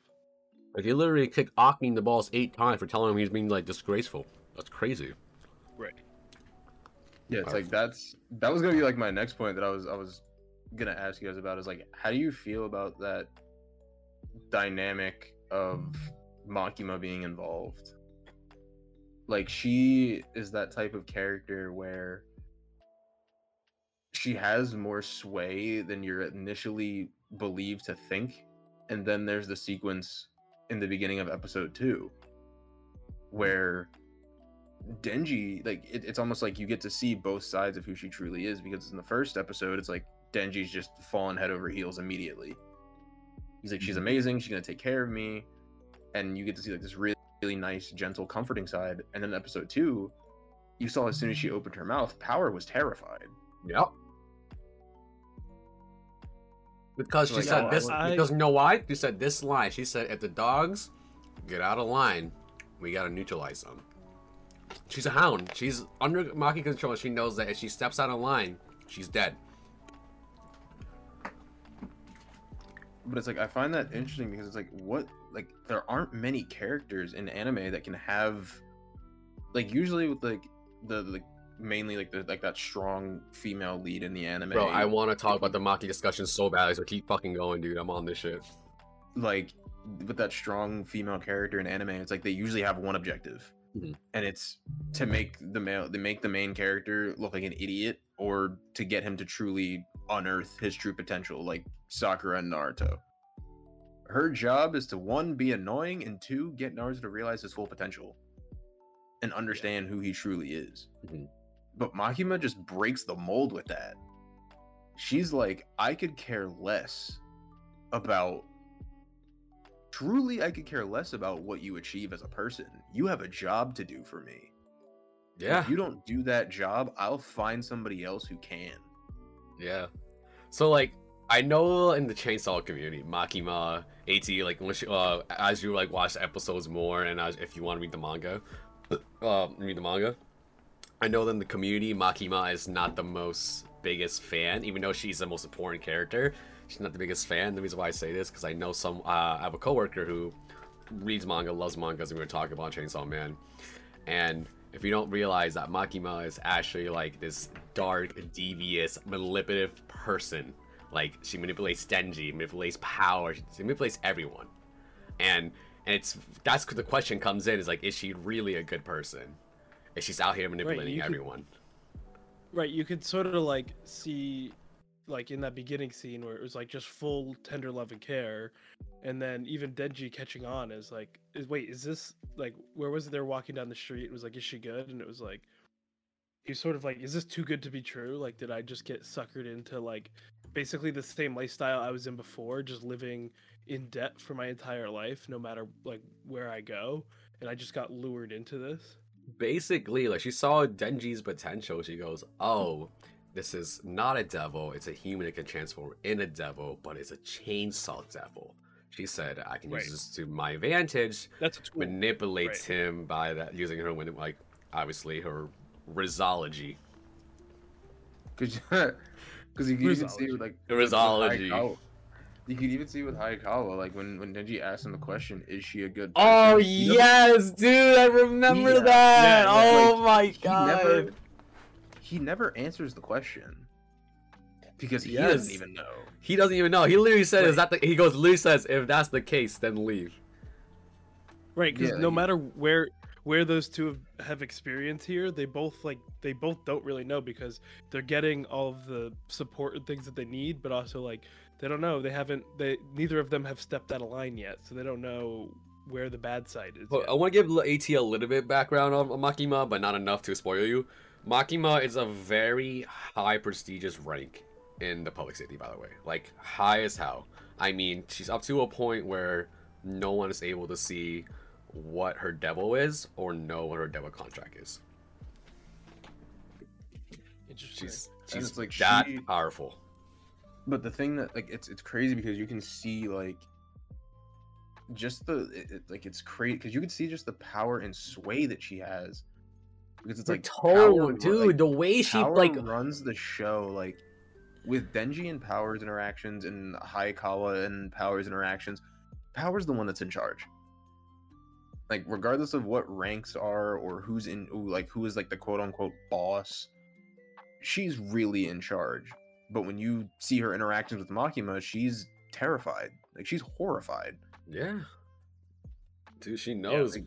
[SPEAKER 1] Like he literally kicked Akmi the balls eight times for telling him he's being like disgraceful. That's crazy.
[SPEAKER 3] Right.
[SPEAKER 2] Yeah, it's like that's that was gonna be like my next point that I was I was gonna ask you guys about is like how do you feel about that dynamic of Makima being involved? Like she is that type of character where she has more sway than you're initially believed to think, and then there's the sequence in the beginning of episode two where Denji, like it, it's almost like you get to see both sides of who she truly is because in the first episode, it's like Denji's just fallen head over heels immediately. He's like, she's mm-hmm. amazing, she's gonna take care of me, and you get to see like this really, really nice, gentle, comforting side. And then episode two, you saw as soon as she opened her mouth, Power was terrified.
[SPEAKER 1] Yep. Because she
[SPEAKER 2] Like,
[SPEAKER 1] said
[SPEAKER 2] oh,
[SPEAKER 1] this.
[SPEAKER 3] want-
[SPEAKER 1] Because you know why? She said this line. She said, "If the dogs get out of line, we gotta neutralize them." She's a hound. She's under Maki control. She knows that if she steps out of line, she's dead.
[SPEAKER 2] But it's like I find that interesting because it's like what like there aren't many characters in anime that can have like usually with like the the mainly like the like that strong female lead in the anime.
[SPEAKER 1] Bro, I want to talk about the Maki discussion so badly, so keep fucking going, dude. I'm on this shit.
[SPEAKER 2] like with that strong female character in anime, it's like they usually have one objective,
[SPEAKER 1] Mhm.
[SPEAKER 2] and it's to make the male, they make the main character look like an idiot, or to get him to truly unearth his true potential, like Sakura and Naruto. Her job is to one be annoying, and two get Naruto to realize his full potential, and understand who he truly is.
[SPEAKER 1] Mhm.
[SPEAKER 2] But Makima just breaks the mold with that. She's like, I could care less about truly I could care less about what you achieve as a person. You have a job to do for me.
[SPEAKER 1] Yeah,
[SPEAKER 2] If you don't do that job, I'll find somebody else who can.
[SPEAKER 1] yeah. So like, I know in the Chainsaw community, Makima, At, like, when she- uh, as you like watch episodes more, and as if you want to read the manga, uh, read the manga. I know that in the community, Makima is not the most biggest fan, even though she's the most important character. She's not the biggest fan. The reason why I say this because I know some. Uh, I have a coworker who reads manga, loves mangas, and we were talking about Chainsaw Man. And if you don't realize that Makima is actually like this dark, devious, manipulative person. Like she manipulates Denji, manipulates power, she manipulates everyone. And and it's that's the question comes in is like, is she really a good person? If she's out here manipulating
[SPEAKER 3] could-
[SPEAKER 1] everyone.
[SPEAKER 3] Right, you could sort of like see like in that beginning scene where it was like just full tender love and care and then even Denji catching on is like is wait, is this like where was it they're walking down the street? It was like, is she good? And it was like he's sort of like, is this too good to be true? Like did I just get suckered into like basically the same lifestyle I was in before, just living in debt for my entire life, no matter like where I go, and I just got lured into this?
[SPEAKER 1] basically like she saw denji's potential. She goes oh this is not a devil. It's a human that can transform in a devil but it's a chainsaw devil. She said i can
[SPEAKER 3] Right.
[SPEAKER 1] use this to my advantage.
[SPEAKER 3] That's a tool.
[SPEAKER 1] manipulates him by that using her when like obviously her rizology
[SPEAKER 2] Because because you can even see with like with- with
[SPEAKER 1] Rizology.
[SPEAKER 2] You can even see with Hayakawa, like when when Denji asked him the question, "Is she a good?"
[SPEAKER 1] oh
[SPEAKER 2] person?" He doesn't-
[SPEAKER 1] yes dude i remember
[SPEAKER 2] Yeah,
[SPEAKER 1] that
[SPEAKER 2] yeah,
[SPEAKER 1] oh
[SPEAKER 2] like,
[SPEAKER 1] my
[SPEAKER 2] he
[SPEAKER 1] god
[SPEAKER 2] never he never answers the question because he
[SPEAKER 1] Yes.
[SPEAKER 2] doesn't even know.
[SPEAKER 1] he doesn't even know he literally said is that the he goes literally says if that's the case then leave
[SPEAKER 3] Right, because
[SPEAKER 2] Yeah,
[SPEAKER 3] no
[SPEAKER 2] you-
[SPEAKER 3] matter where where those two have, have experience here, they both like they both don't really know because they're getting all of the support and things that they need, but also like they don't know. They haven't. They neither of them have stepped out of line yet, so they don't know where the bad side is.
[SPEAKER 1] Well. I want to give AT a little bit background on, on Makima, but not enough to spoil you. Makima is a very high prestigious rank in the public safety by the way. Like, high as hell. I mean, she's up to a point where no one is able to see what her devil is or know what her devil contract is.
[SPEAKER 3] Interesting.
[SPEAKER 1] She's she's
[SPEAKER 2] like
[SPEAKER 1] that
[SPEAKER 2] she-
[SPEAKER 1] powerful.
[SPEAKER 2] But the thing that like it's it's crazy because you can see like just the it, it- like it's crazy because you can see just the power and sway that she has because it's
[SPEAKER 1] The
[SPEAKER 2] like power
[SPEAKER 1] tone, dude,
[SPEAKER 2] like,
[SPEAKER 1] the way she
[SPEAKER 2] Power
[SPEAKER 1] like
[SPEAKER 2] runs the show like with Denji and Powers interactions and Hayakawa and Powers interactions. Powers the one that's in charge. Like regardless of what ranks are or who's in like who is like the quote unquote boss, she's really in charge. But when you see her interactions with Makima, she's terrified. Like she's horrified.
[SPEAKER 1] Yeah. Dude, she
[SPEAKER 3] Yeah,
[SPEAKER 1] knows
[SPEAKER 2] like-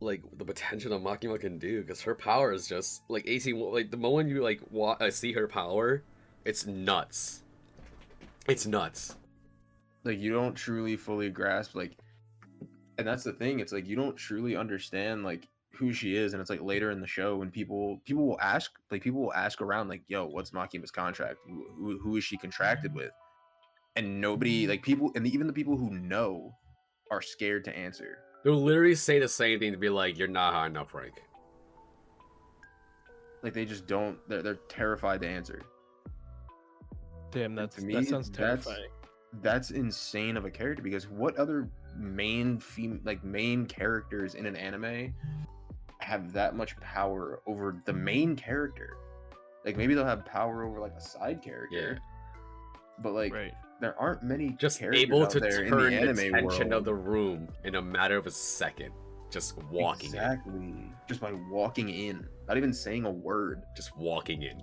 [SPEAKER 1] like the potential that Makima can do because her power is just like AC. Like the moment you like wa- uh, see her power, it's nuts. It's nuts.
[SPEAKER 2] like you don't truly fully grasp like and that's the thing it's like you don't truly understand like who she is and it's like later in the show when people people will ask like people will ask around like yo what's makima's contract who, who, who is she contracted with and nobody like people and even the people who know are scared to answer
[SPEAKER 1] They'll literally say the same thing to be like, "You're not high enough rank."
[SPEAKER 2] like they just don't they're, they're terrified to answer
[SPEAKER 3] Damn, that's
[SPEAKER 2] to me,
[SPEAKER 3] that sounds
[SPEAKER 2] that's-
[SPEAKER 3] terrifying.
[SPEAKER 2] that's insane of a character because what other main fem- like main characters in an anime have that much power over the main character. Like maybe they'll have power over like a side character. But like
[SPEAKER 3] right.
[SPEAKER 2] there aren't many
[SPEAKER 1] Just
[SPEAKER 2] characters
[SPEAKER 1] able
[SPEAKER 2] out
[SPEAKER 1] to
[SPEAKER 2] there in
[SPEAKER 1] turn
[SPEAKER 2] the
[SPEAKER 1] the,
[SPEAKER 2] anime
[SPEAKER 1] attention
[SPEAKER 2] world.
[SPEAKER 1] of the room in a matter of a second, just walking in,
[SPEAKER 2] exactly. Just by walking in. Not even saying a word.
[SPEAKER 1] Just walking in.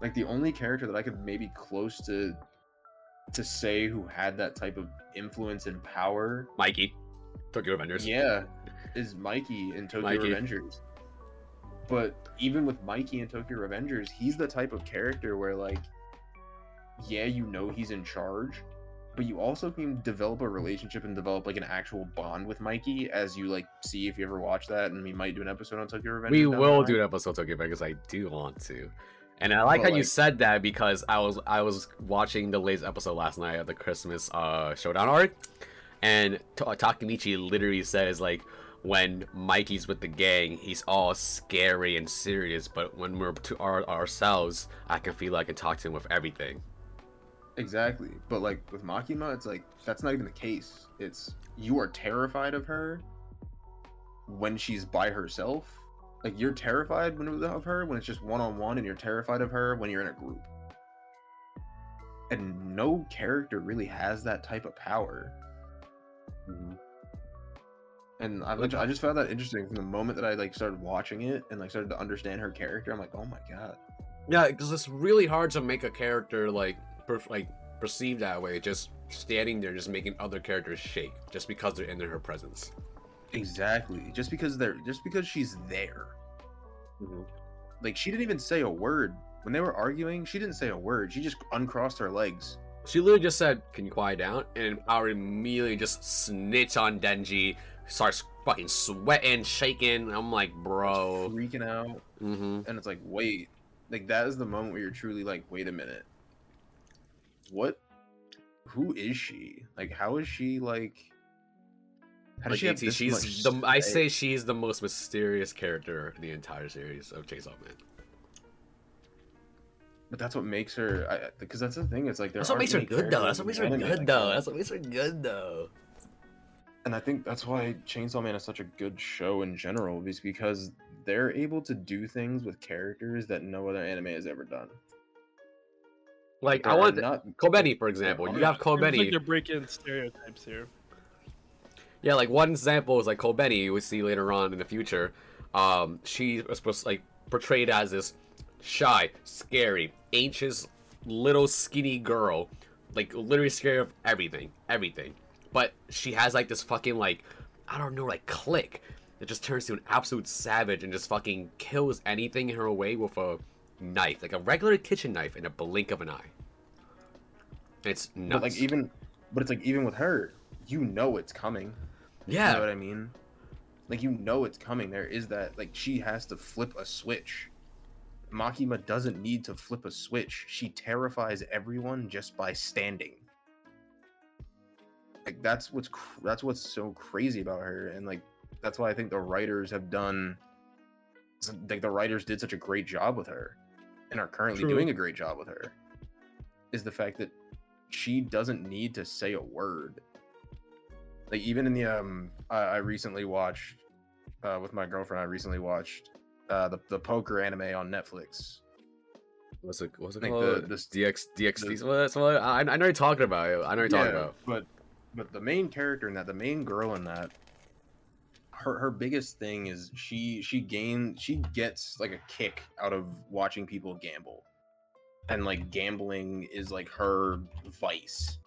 [SPEAKER 2] like the only character that i could maybe close to to say who had that type of influence and power
[SPEAKER 1] Mikey, Tokyo Revengers.
[SPEAKER 2] Yeah, is Mikey in Tokyo
[SPEAKER 1] Mikey.
[SPEAKER 2] Revengers. But even with Mikey in Tokyo Revengers, he's the type of character where like yeah, you know he's in charge, but you also can develop a relationship and develop like an actual bond with Mikey as you like see if you ever watch that and we might do an episode on Tokyo Revengers.
[SPEAKER 1] We will do an episode Tokyo Revengers. I do want to. And I like how you said that because I was I was watching the latest episode last night of the Christmas uh showdown arc, and Ta- Takemichi literally says like when Mikey's with the gang, he's all scary and serious, but when we're to our, ourselves, I can feel like I can talk to him with everything.
[SPEAKER 2] Exactly. But like with Makima, it's like that's not even the case. It's you are terrified of her when she's by herself. Like you're terrified when of her when it's just one on one, and you're terrified of her when you're in a group. And no character really has that type of power. Mm-hmm. And I, I just found that interesting from the moment that I like started watching it and like started to understand her character. I'm like, oh my god.
[SPEAKER 1] Yeah, because it's really hard to make a character like per- like perceived that way, just standing there, just making other characters shake, just because they're in her presence.
[SPEAKER 2] Exactly. Just because they're just because she's there.
[SPEAKER 1] Mm-hmm.
[SPEAKER 2] Like she didn't even say a word when they were arguing. She didn't say a word. She just uncrossed her legs.
[SPEAKER 1] She literally just said, "Can you quiet down?" And Power immediately just snitch on Denji, starts fucking sweating, shaking. I'm like, bro.
[SPEAKER 2] freaking out,
[SPEAKER 1] Mm-hmm.
[SPEAKER 2] and it's like, wait, like that is the moment where you're truly like, wait a minute, what? Who is she? Like, how is she like? How does
[SPEAKER 1] Like
[SPEAKER 2] she have
[SPEAKER 1] AT,
[SPEAKER 2] this
[SPEAKER 1] she's
[SPEAKER 2] much
[SPEAKER 1] the. I
[SPEAKER 2] say?
[SPEAKER 1] say she's the most mysterious character in the entire series of Chainsaw Man.
[SPEAKER 2] but that's what makes her. Because that's the thing. It's like there
[SPEAKER 1] That's what makes her good though. That's what makes her
[SPEAKER 2] anime
[SPEAKER 1] good
[SPEAKER 2] like
[SPEAKER 1] though.
[SPEAKER 2] that.
[SPEAKER 1] That's what makes her good though.
[SPEAKER 2] and I think that's why Chainsaw Man is such a good show in general, is because they're able to do things with characters that no other anime has ever done.
[SPEAKER 1] Like
[SPEAKER 2] There
[SPEAKER 1] I want
[SPEAKER 2] not
[SPEAKER 1] Kobeni, for example. You have
[SPEAKER 3] Seems like
[SPEAKER 1] Kobeni.
[SPEAKER 3] they're breaking stereotypes here.
[SPEAKER 1] Yeah, like one example is like Kobeni, we see later on in the future. Um, she was supposed like portrayed as this shy, scary, anxious, little skinny girl, like literally scared of everything, everything. but she has like this fucking like I don't know like click that just turns to an absolute savage and just fucking kills anything in her way with a knife, like a regular kitchen knife, in a blink of an eye. It's nuts.
[SPEAKER 2] But like even, but it's like even with her, you know it's coming.
[SPEAKER 1] Yeah,
[SPEAKER 2] You know what I mean? Like you know it's coming. There is that like she has to flip a switch. Makima doesn't need to flip a switch. She terrifies everyone just by standing. Like that's what's cr- that's what's so crazy about her, and like that's why I think the writers have done. Like the writers did such a great job with her, and are currently
[SPEAKER 3] True.
[SPEAKER 2] doing a great job with her. Is the fact that she doesn't need to say a word like even in the um i, I recently watched uh with my girlfriend i recently watched uh the, the poker anime on netflix
[SPEAKER 1] what's it? What's it
[SPEAKER 2] Like
[SPEAKER 1] called?
[SPEAKER 2] the- this-
[SPEAKER 1] DX DXD.
[SPEAKER 2] the-
[SPEAKER 1] what, that's what, I, I know you're talking about. it. I know you're talking about.
[SPEAKER 2] but but the main character in that the main girl in that her her biggest thing is she she gains she gets like a kick out of watching people gamble and like gambling is like her vice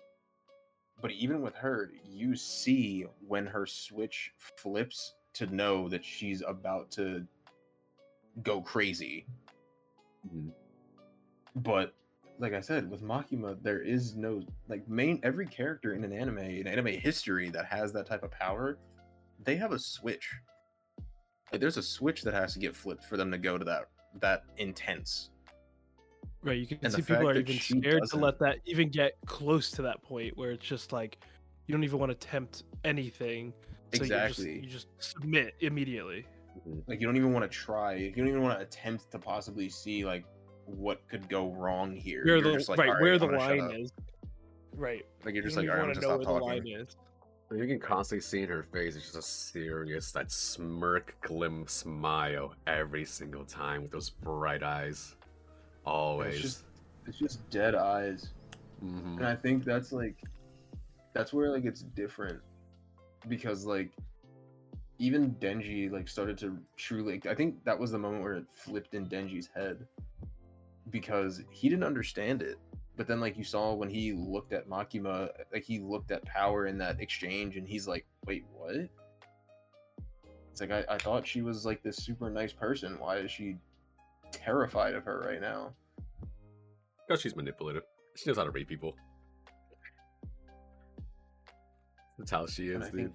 [SPEAKER 2] but even with her you see when her switch flips to know that she's about to go crazy
[SPEAKER 1] Mhm.
[SPEAKER 2] but like I said, with Makima, there is no like main every character in an anime, in anime history that has that type of power, they have a switch. Like there's a switch that has to get flipped for them to go to that that intense.
[SPEAKER 3] Right, you can
[SPEAKER 2] And
[SPEAKER 3] see people are even scared to
[SPEAKER 2] doesn't-
[SPEAKER 3] let that even get close to that point where it's just like you don't even want to tempt anything. so
[SPEAKER 2] Exactly.
[SPEAKER 3] You just, you just submit immediately. Mm-hmm.
[SPEAKER 2] Like you don't even want to try. You don't even want to attempt to possibly see like what could go wrong here.
[SPEAKER 3] Where the
[SPEAKER 2] like,
[SPEAKER 3] right
[SPEAKER 2] "All
[SPEAKER 3] where
[SPEAKER 2] I'm
[SPEAKER 3] the line is. Right.
[SPEAKER 2] Like you're just
[SPEAKER 3] don't
[SPEAKER 2] like,
[SPEAKER 3] even
[SPEAKER 2] all right, I'm
[SPEAKER 3] wanna
[SPEAKER 2] just
[SPEAKER 3] know
[SPEAKER 2] stop
[SPEAKER 3] where the
[SPEAKER 2] talking.
[SPEAKER 3] line is.
[SPEAKER 1] You can constantly see in her face, it's just a serious, that smirk, glim smile every single time with those bright eyes. Always.
[SPEAKER 2] just- It's just dead eyes.
[SPEAKER 1] Mhm.
[SPEAKER 2] and i think that's like that's where like it's different because like even denji like started to truly i think that was the moment where it flipped in denji's head because he didn't understand it but then like you saw when he looked at makima like he looked at power in that exchange and he's like wait what it's like i, I thought she was like this super nice person why is she terrified of her right now
[SPEAKER 1] Because she's manipulative. She knows how to read people. That's how she is,
[SPEAKER 2] I
[SPEAKER 1] dude.
[SPEAKER 2] think,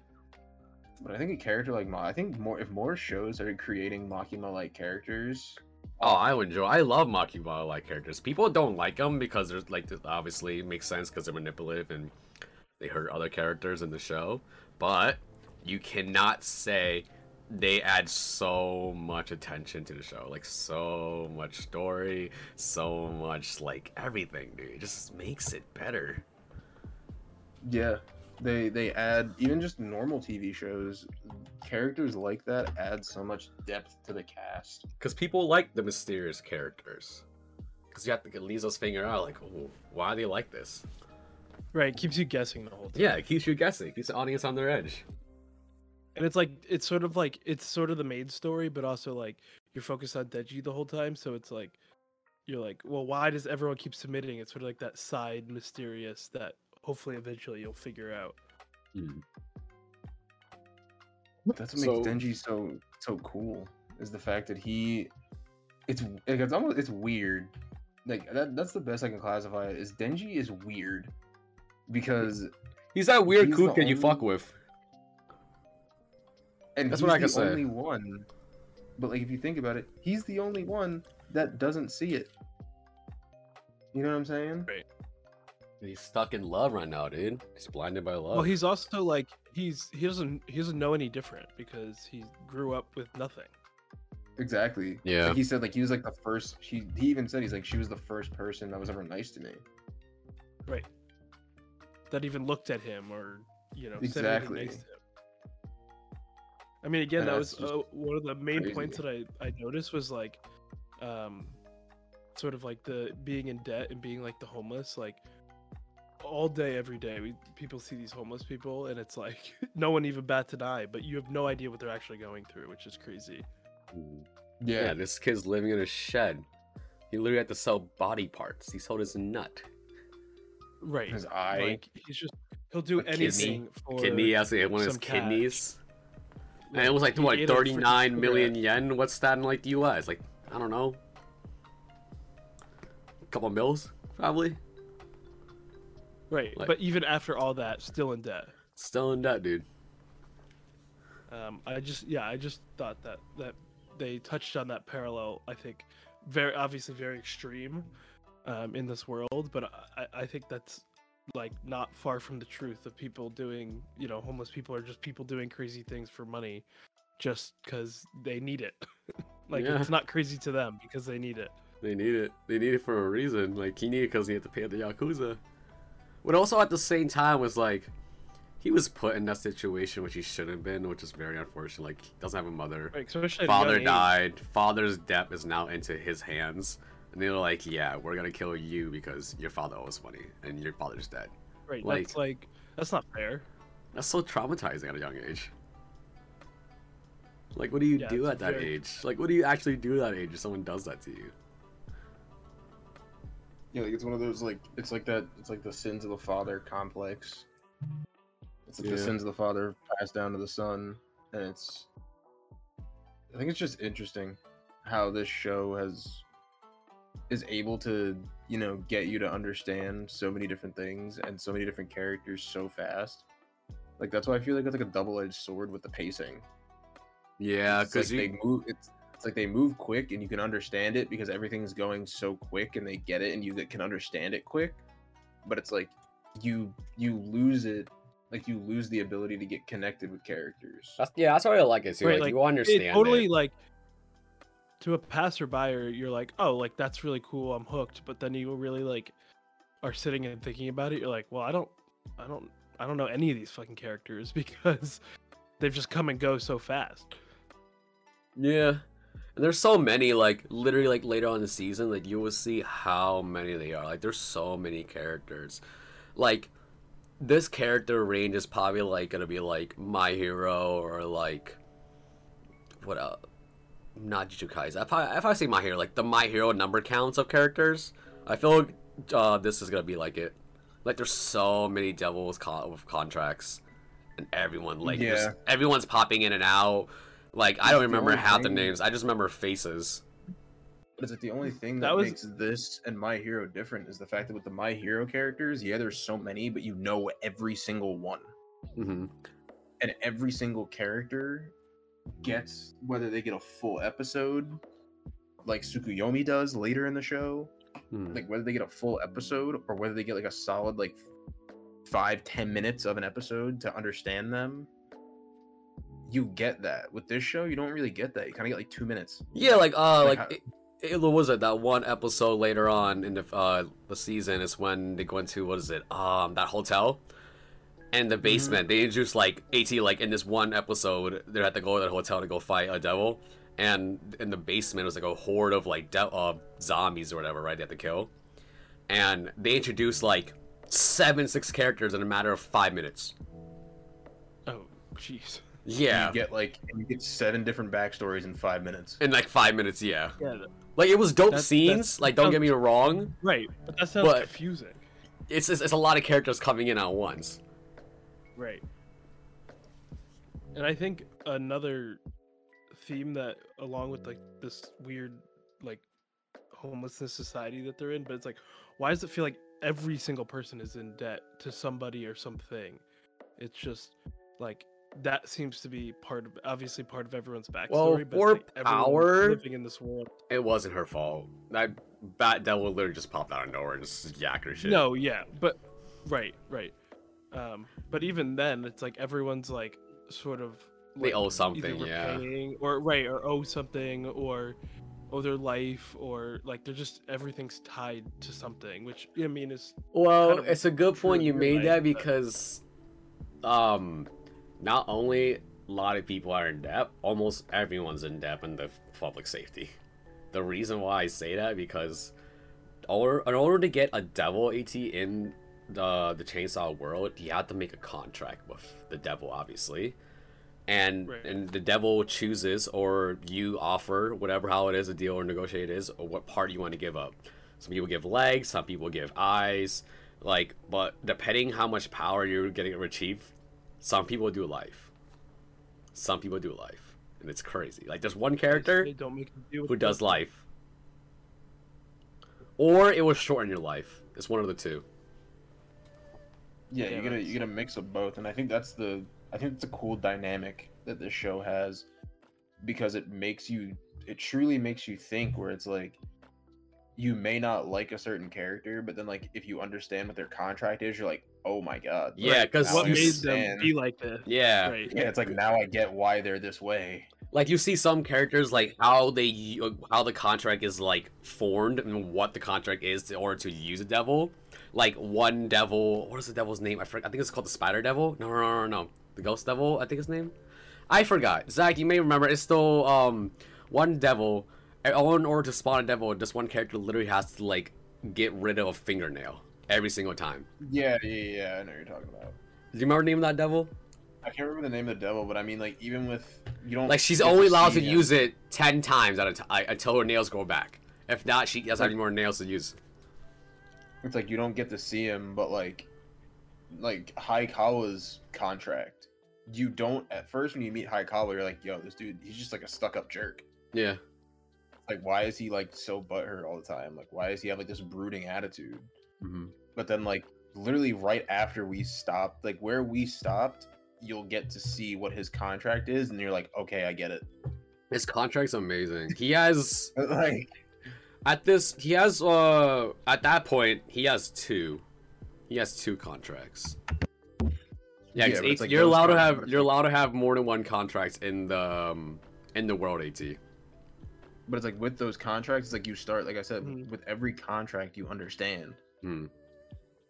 [SPEAKER 2] but I think a character like Ma, I think more if more shows started creating Makima like characters,
[SPEAKER 1] Oh, I would enjoy. I love Makima like characters. People don't like them because there's like obviously makes sense because they're manipulative and they hurt other characters in the show. But you cannot say they add so much attention to the show, like so much story, so much like everything, dude. It just makes it better.
[SPEAKER 2] yeah, they they add even just normal TV shows, characters like that add so much depth to the cast.
[SPEAKER 1] Because people like the mysterious characters. Because you have to get Lizo's finger out, like, oh, why do they like this?
[SPEAKER 3] Right, keeps you guessing the whole time.
[SPEAKER 1] Yeah, it keeps you guessing, keeps the audience on their edge.
[SPEAKER 3] And it's like it's sort of like it's sort of the main story, but also like you're focused on Denji the whole time. So it's like you're like, well, why does everyone keep submitting? It's sort of like that side mysterious that hopefully eventually you'll figure out. Hmm.
[SPEAKER 2] That's what
[SPEAKER 1] So-
[SPEAKER 2] makes Denji so so cool is the fact that he, it's like, it's almost it's weird, like that that's the best I can classify it. Is Denji is weird because
[SPEAKER 1] He's that weird kook that you fuck with.
[SPEAKER 2] And
[SPEAKER 1] That's
[SPEAKER 2] he's
[SPEAKER 1] what I
[SPEAKER 2] the
[SPEAKER 1] can say.
[SPEAKER 2] only one. But like if you think about it, he's the only one that doesn't see it. You know what I'm saying? Right.
[SPEAKER 1] He's stuck in love right now, dude. He's blinded by love.
[SPEAKER 3] Well, he's also like he's he doesn't he doesn't know any different because he grew up with nothing.
[SPEAKER 2] Exactly.
[SPEAKER 1] Yeah.
[SPEAKER 2] Like he said, like he was like the first. He he even said he's like she was the first person that was ever nice to me.
[SPEAKER 3] Right. That even looked at him or you know
[SPEAKER 2] Exactly.
[SPEAKER 3] anything nice to him. I mean, again,
[SPEAKER 2] And
[SPEAKER 3] that was uh, one of the main
[SPEAKER 2] crazy.
[SPEAKER 3] points that I I noticed was like, um, sort of like the being in debt and being like the homeless, like all day every day we people see these homeless people and it's like no one even bats an eye but you have no idea what they're actually going through which is crazy.
[SPEAKER 2] Yeah.
[SPEAKER 1] yeah, this kid's living in a shed. He literally had to sell body parts. He sold his nut.
[SPEAKER 3] right
[SPEAKER 2] His eye.
[SPEAKER 3] like he's just He'll do
[SPEAKER 1] A kidney-
[SPEAKER 3] anything for
[SPEAKER 1] Kidney, I say one of his
[SPEAKER 3] kidneys. cash.
[SPEAKER 1] And it was like what
[SPEAKER 3] ate a freaking
[SPEAKER 1] 39 million yen. What's that in like the U.S.? Like I don't know, a couple of mils probably.
[SPEAKER 3] Right,
[SPEAKER 1] like-
[SPEAKER 3] but even after all that, still in debt.
[SPEAKER 1] Still in debt, dude.
[SPEAKER 3] Um, I just yeah, I just thought that that they touched on that parallel. I think very obviously very extreme um, in this world, but I, I think that's like not far from the truth of people doing you know homeless people are just people doing crazy things for money just because they need it. like
[SPEAKER 1] Yeah.
[SPEAKER 3] it's not crazy to them because they need it.
[SPEAKER 1] They need it. They need it for a reason. Like he needed because he had to pay the yakuza. But also at the same time was like, he was put in that situation which he shouldn't have been, which is very unfortunate. Like he doesn't have a mother.
[SPEAKER 3] Right, especially
[SPEAKER 1] Father died. Father's debt is now into his hands. And they were like, yeah, we're gonna kill you because your father owes money and your father's dead.
[SPEAKER 3] Right,
[SPEAKER 1] like-
[SPEAKER 3] that's like that's not fair.
[SPEAKER 1] That's so traumatizing at a young age. Like, what do you
[SPEAKER 3] Yeah,
[SPEAKER 1] do at that
[SPEAKER 3] very-
[SPEAKER 1] age? Like, what do you actually do at that age if someone does that to you?
[SPEAKER 2] Yeah, like it's one of those like it's like that it's like the sins of the father complex. It's like
[SPEAKER 1] Yeah.
[SPEAKER 2] the sins of the father passed down to the son, and it's. I think it's just interesting how this show has is able to you know get you to understand so many different things and so many different characters so fast. Like that's why I feel like it's like a double edged sword with the pacing.
[SPEAKER 1] Yeah,
[SPEAKER 2] It's like
[SPEAKER 1] because you.
[SPEAKER 2] they move. It's it's like they move quick and you can understand it because everything's going so quick and they get it and you can understand it quick. But it's like you you lose it, like you lose the ability to get connected with characters.
[SPEAKER 1] That's, yeah, that's why I like it too.
[SPEAKER 3] Right,
[SPEAKER 1] like,
[SPEAKER 3] like,
[SPEAKER 1] you understand.
[SPEAKER 3] it totally
[SPEAKER 1] it.
[SPEAKER 3] like to a passerby or you're like oh like that's really cool i'm hooked but then you really like are sitting and thinking about it you're like well i don't i don't i don't know any of these fucking characters because they've just come and go so fast
[SPEAKER 1] Yeah. And there's so many, like, literally, like, later on in the season, like, you will see how many they are. Like, there's so many characters. Like, this character range is probably, like, gonna be, like, My Hero or, like, what else? Not Jujutsu Kaisen. If I, if I say My Hero, like, the My Hero number counts of characters, I feel like uh, this is gonna be like it. Like, there's so many devils con- with contracts. And everyone, like,
[SPEAKER 2] Yeah.
[SPEAKER 1] just, everyone's popping in and out. Like I don't remember
[SPEAKER 2] only
[SPEAKER 1] half the names. I just remember faces.
[SPEAKER 2] But it's like the only thing
[SPEAKER 3] That
[SPEAKER 2] that,
[SPEAKER 3] was-
[SPEAKER 2] makes this and My Hero different is the fact that with the My Hero characters, yeah, there's so many, but you know every single one.
[SPEAKER 1] hmm
[SPEAKER 2] and every single character gets whether they get a full episode like Tokoyami does later in the show,
[SPEAKER 1] Hmm.
[SPEAKER 2] like whether they get a full episode or whether they get like a solid like five ten minutes of an episode to understand them. You get that with this show. You don't really get that. You kind of get like two minutes.
[SPEAKER 1] Yeah, like uh,
[SPEAKER 2] Like
[SPEAKER 1] like
[SPEAKER 2] how-
[SPEAKER 1] it, it what was it that one episode later on in the uh the season is when they go into what is it um that hotel. And the
[SPEAKER 2] Mm-hmm.
[SPEAKER 1] basement, they introduced like AT like in this one episode, they had to go to the hotel to go fight a devil, and in the basement was like a horde of like de- uh, zombies or whatever, right? They had to kill, and they introduced like seven, six characters in a matter of five minutes.
[SPEAKER 3] oh jeez
[SPEAKER 1] Yeah,
[SPEAKER 2] You get like you get seven different backstories in five minutes.
[SPEAKER 1] in like five minutes. Yeah,
[SPEAKER 3] yeah
[SPEAKER 1] like it was dope
[SPEAKER 3] That's-
[SPEAKER 1] scenes.
[SPEAKER 3] that's-
[SPEAKER 1] like, don't get me wrong.
[SPEAKER 3] right but that sounds
[SPEAKER 1] But-
[SPEAKER 3] confusing
[SPEAKER 1] It's, it's it's a lot of characters coming in at once.
[SPEAKER 3] Right. And I think another theme that, along with like this weird, like homelessness society that they're in, but it's like, why does it feel like every single person is in debt to somebody or something? It's just like that seems to be part of, obviously part of everyone's backstory.
[SPEAKER 1] Well,
[SPEAKER 3] but
[SPEAKER 1] for
[SPEAKER 3] like
[SPEAKER 1] power-
[SPEAKER 3] living in this world.
[SPEAKER 1] It wasn't her fault. That bat devil literally just popped out of nowhere and just yacked her shit.
[SPEAKER 3] No, yeah, but right, right. Um, but even then, it's like everyone's like sort of
[SPEAKER 1] They
[SPEAKER 3] like,
[SPEAKER 1] owe something, yeah.
[SPEAKER 3] repaying or right or owe something or owe their life or like they're just everything's tied to something, which I mean is
[SPEAKER 1] Well,
[SPEAKER 3] kind of
[SPEAKER 1] it's a good point you made
[SPEAKER 3] life,
[SPEAKER 1] that
[SPEAKER 3] but-
[SPEAKER 1] because, um, not only a lot of people are in debt, almost everyone's in debt in the public safety. The reason why I say that because, or in order to get a devil AT in the the chainsaw world, you have to make a contract with the devil, obviously. And
[SPEAKER 3] Right.
[SPEAKER 1] and the devil chooses, or you offer whatever how it is, a deal or negotiate is, or what part you want to give up. Some people give legs, some people give eyes, Like, but depending how much power you're getting to achieve, some people do life. Some people do life, and it's crazy. Like, there's one character
[SPEAKER 3] deal
[SPEAKER 1] who does life, or it will shorten your life. It's one of the two.
[SPEAKER 2] Yeah,
[SPEAKER 3] Yeah,
[SPEAKER 2] you get a
[SPEAKER 3] that's-
[SPEAKER 2] you get a mix of both, and I think that's the I think it's a cool dynamic that this show has because it makes you it truly makes you think where it's like you may not like a certain character, but then like if you understand what their contract is, you're like, oh my god.
[SPEAKER 1] Yeah, 'cause
[SPEAKER 2] now
[SPEAKER 3] What made them be like this?
[SPEAKER 1] Yeah,
[SPEAKER 3] Right.
[SPEAKER 2] Yeah, it's like now I get why they're this way.
[SPEAKER 1] like you see some characters like how they how the contract is like formed and what the contract is in order to use a devil like one devil what is the devil's name i forgot i think it's called the spider devil no no no no no the ghost devil i think his name i forgot zach you may remember it's still um one devil and in order to spawn a devil this one character literally has to like get rid of a fingernail every single time
[SPEAKER 2] Yeah, yeah, yeah. I know what you're talking about.
[SPEAKER 1] do you remember the name of that devil
[SPEAKER 2] I can't remember the name of the devil, but I mean, like, even with you don't
[SPEAKER 1] Like she's only allowed to
[SPEAKER 2] him.
[SPEAKER 1] use it ten times at a time until her nails grow back. If not, she doesn't have any more nails to use.
[SPEAKER 2] It's like you don't get to see him, but like, like Hayakawa's contract, you don't at first when you meet Hayakawa, you're like, yo, this dude, he's just like a stuck-up jerk.
[SPEAKER 1] Yeah,
[SPEAKER 2] Like, why is he like so butthurt all the time? Like, why does he have like this brooding attitude?
[SPEAKER 1] mm-hmm.
[SPEAKER 2] But then, like, literally right after we stopped, like where we stopped, you'll get to see what his contract is, and you're like, okay, I get it.
[SPEAKER 1] his contract's amazing. He has
[SPEAKER 2] like,
[SPEAKER 1] at this he has uh at that point he has two. He has two contracts. Yeah, 'cause
[SPEAKER 2] Yeah, but
[SPEAKER 1] AT
[SPEAKER 2] like
[SPEAKER 1] you're allowed to have
[SPEAKER 2] contracts-
[SPEAKER 1] you're allowed to have more than one contract in the um, in the world AT.
[SPEAKER 2] but it's like with those contracts, it's like you start, like I said,
[SPEAKER 3] Mhm.
[SPEAKER 2] with every contract, you understand.
[SPEAKER 1] Hmm.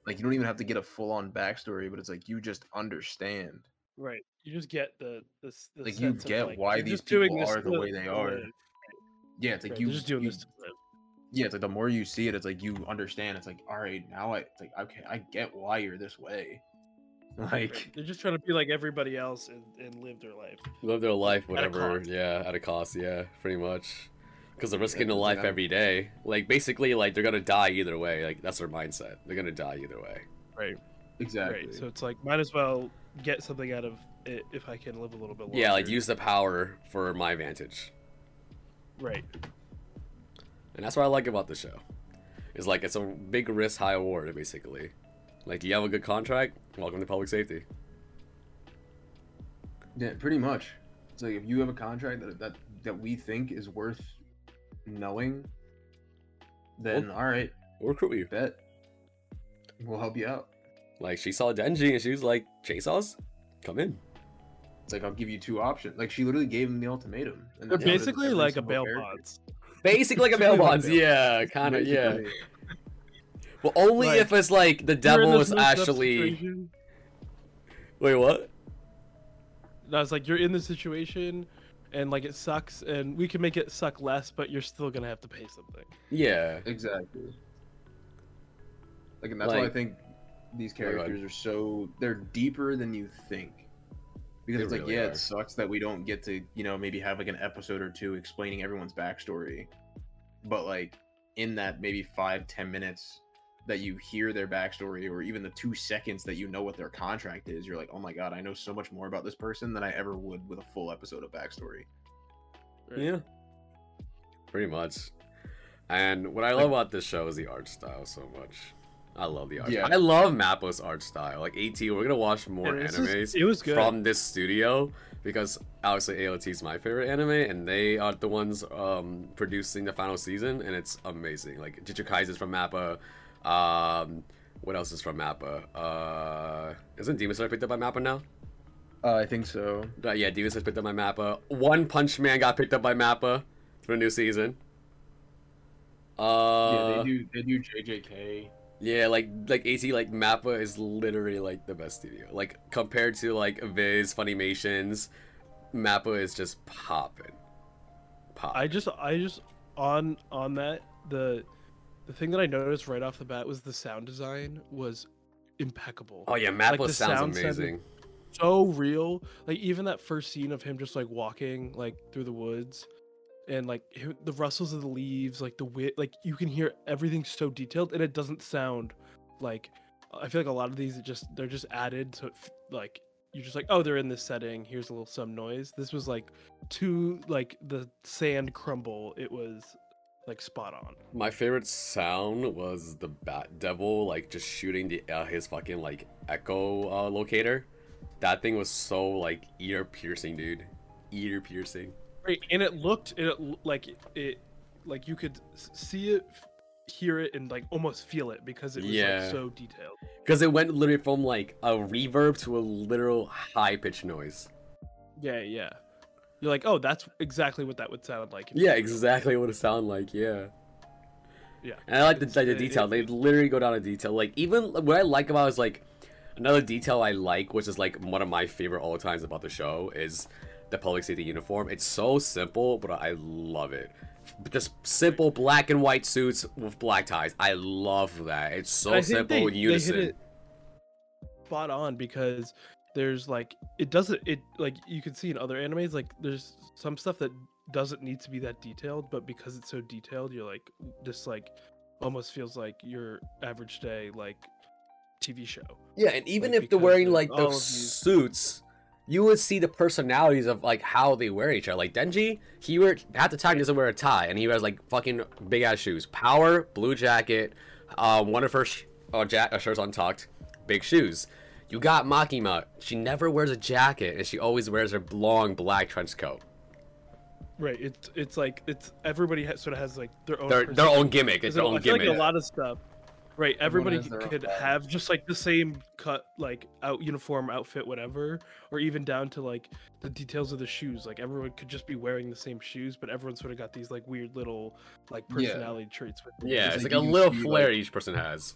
[SPEAKER 2] Like you don't even have to get a full on backstory, but it's like you just understand.
[SPEAKER 3] Right. You just get the the, the
[SPEAKER 2] Like, you
[SPEAKER 3] sense of,
[SPEAKER 2] get
[SPEAKER 3] like,
[SPEAKER 2] why these
[SPEAKER 3] just doing
[SPEAKER 2] people are the way they are. Yeah, it's like
[SPEAKER 3] Right,
[SPEAKER 2] you
[SPEAKER 3] just doing
[SPEAKER 2] you-
[SPEAKER 3] this to live.
[SPEAKER 2] Yeah, it's like the more you see it, it's like you understand. It's like, all right, now I it's like okay, I get why you're this way. Like
[SPEAKER 3] They're just trying to be like everybody else and, and live their life.
[SPEAKER 1] Live their life, whatever.
[SPEAKER 3] cost.
[SPEAKER 1] Yeah, at a cost. Yeah, pretty much. Because they're risking
[SPEAKER 2] Yeah,
[SPEAKER 1] their life
[SPEAKER 2] yeah.
[SPEAKER 1] every day. Like basically, like they're gonna die either way. Like that's their mindset. They're gonna die either way.
[SPEAKER 3] Right.
[SPEAKER 2] exactly.
[SPEAKER 3] Right. So it's like might as well get something out of it if I can live a little bit longer.
[SPEAKER 1] Yeah, like use the power for my advantage.
[SPEAKER 3] Right.
[SPEAKER 1] And that's what I like about the show. It's like it's a big risk, high reward, basically. Like, do you have a good contract? Welcome to public safety.
[SPEAKER 2] Yeah, pretty much. It's like if you have a contract that that, that we think is worth knowing, then all right,
[SPEAKER 1] We'll recruit you.
[SPEAKER 2] bet we'll help you out.
[SPEAKER 1] Like, she saw Denji and she was like, Chase us? Come in.
[SPEAKER 2] It's like I'll give you two options. Like she literally gave him the ultimatum. And
[SPEAKER 3] They're
[SPEAKER 2] that's what it is with
[SPEAKER 3] basically like a
[SPEAKER 2] single
[SPEAKER 3] bail
[SPEAKER 2] character.
[SPEAKER 3] bonds.
[SPEAKER 1] Basically, like a bail
[SPEAKER 2] Basically like
[SPEAKER 1] bonds. Yeah, kind of, yeah.
[SPEAKER 2] Basically.
[SPEAKER 1] But only
[SPEAKER 3] Like,
[SPEAKER 1] if it's like the devil
[SPEAKER 3] this
[SPEAKER 1] was actually. Wait, what?
[SPEAKER 3] No, it's like you're in the situation and like it sucks and we can make it suck less, but you're still gonna have to pay something.
[SPEAKER 1] Yeah.
[SPEAKER 2] Exactly. Like, and that's why I think these
[SPEAKER 1] Oh
[SPEAKER 2] characters are so they're deeper than you think. Because
[SPEAKER 1] They
[SPEAKER 2] it's like,
[SPEAKER 1] really
[SPEAKER 2] yeah,
[SPEAKER 1] are.
[SPEAKER 2] it sucks that we don't get to, you know, maybe have like an episode or two explaining everyone's backstory. But like in that maybe five, ten minutes that you hear their backstory, or even the two seconds that you know what their contract is, you're like, oh my god, I know so much more about this person than I ever would with a full episode of backstory.
[SPEAKER 3] Right?
[SPEAKER 1] Yeah. Pretty much. And what I love about this show is the art style so much. I love the art.
[SPEAKER 2] Yeah.
[SPEAKER 1] I love Mappa's art style. Like AT, we're gonna watch more
[SPEAKER 3] Yeah,
[SPEAKER 1] animes
[SPEAKER 3] is- it was good.
[SPEAKER 1] from this studio because obviously AOT is my favorite anime, and they are the ones um, producing the final season, and it's amazing. Like Jujutsu Kaisen is from Mappa. Um, what else is from Mappa? Uh, isn't Demon Slayer picked up by Mappa now?
[SPEAKER 2] Uh, I think so.
[SPEAKER 1] Uh, yeah, Demon Slayer picked up by Mappa. One Punch Man got picked up by Mappa for a new season. Uh,
[SPEAKER 2] yeah, they do. They do JJK.
[SPEAKER 1] Yeah, like like AT like Mappa is literally like the best studio. Like compared to like Viz, Funimations, Mappa is just popping. Pop.
[SPEAKER 3] I just I just on on that the the thing that I noticed right off the bat was the sound design was impeccable.
[SPEAKER 1] oh yeah, Mappa
[SPEAKER 3] like,
[SPEAKER 1] sounds
[SPEAKER 3] sound
[SPEAKER 1] amazing.
[SPEAKER 3] so real. Like even that first scene of him just like walking like through the woods, and like the rustles of the leaves, like the wind, like you can hear everything so detailed, and it doesn't sound like I feel like a lot of these are just they're just added to like you're just like oh they're in this setting. Here's a little some noise. This was like to like the sand crumble. It was like spot on.
[SPEAKER 1] My favorite sound was the Bat Devil, like just shooting the uh, his fucking like echo uh, locator. That thing was so like ear piercing, dude. Ear piercing.
[SPEAKER 3] Right, and it looked it like it like you could see it, hear it, and like almost feel it because it was
[SPEAKER 1] Yeah.
[SPEAKER 3] like so detailed.
[SPEAKER 1] Because it went literally from like a reverb to a literal high pitched noise.
[SPEAKER 3] Yeah, yeah. You're like, oh, that's exactly what that would sound like.
[SPEAKER 1] Yeah, exactly what it sounded like. Yeah.
[SPEAKER 3] Yeah.
[SPEAKER 1] And I like the, like, the detail. They literally go down to detail. Like even what I like about it is like another detail I like, which is like one of my favorite all times about the show, is the public safety uniform. It's so simple, but I love it. Just simple black and white suits with black ties. I love that. It's so
[SPEAKER 3] I
[SPEAKER 1] simple
[SPEAKER 3] they-
[SPEAKER 1] in
[SPEAKER 3] they hit it spot on because there's like it doesn't it like you can see in other animes like there's some stuff that doesn't need to be that detailed but because it's so detailed you're like just like almost feels like your average day like tv show
[SPEAKER 1] Yeah, and even
[SPEAKER 3] like,
[SPEAKER 1] if they're wearing like
[SPEAKER 3] all
[SPEAKER 1] the
[SPEAKER 3] these-
[SPEAKER 1] suits, you would see the personalities of like how they wear each other. Like Denji, he wear at the time he doesn't wear a tie, and he wears like fucking big ass shoes. Power, blue jacket, um, one of her sh- uh, ja- uh, shirts untucked, big shoes. You got Makima. She never wears a jacket, and she always wears her long black trench coat.
[SPEAKER 3] right it's it's like it's everybody has, sort of has like their own
[SPEAKER 1] Their their own gimmick. It's their
[SPEAKER 3] I
[SPEAKER 1] own
[SPEAKER 3] feel
[SPEAKER 1] gimmick.
[SPEAKER 3] like a lot of stuff right everybody
[SPEAKER 2] has
[SPEAKER 3] could have just like the same cut like out uniform outfit whatever or even down to like the details of the shoes like everyone could just be wearing the same shoes but everyone sort of got these like weird little like
[SPEAKER 2] Yeah.
[SPEAKER 3] personality traits with them.
[SPEAKER 1] yeah,
[SPEAKER 2] It's
[SPEAKER 1] it's
[SPEAKER 2] like
[SPEAKER 1] like a little
[SPEAKER 2] see,
[SPEAKER 1] flair
[SPEAKER 2] like-
[SPEAKER 1] each person has.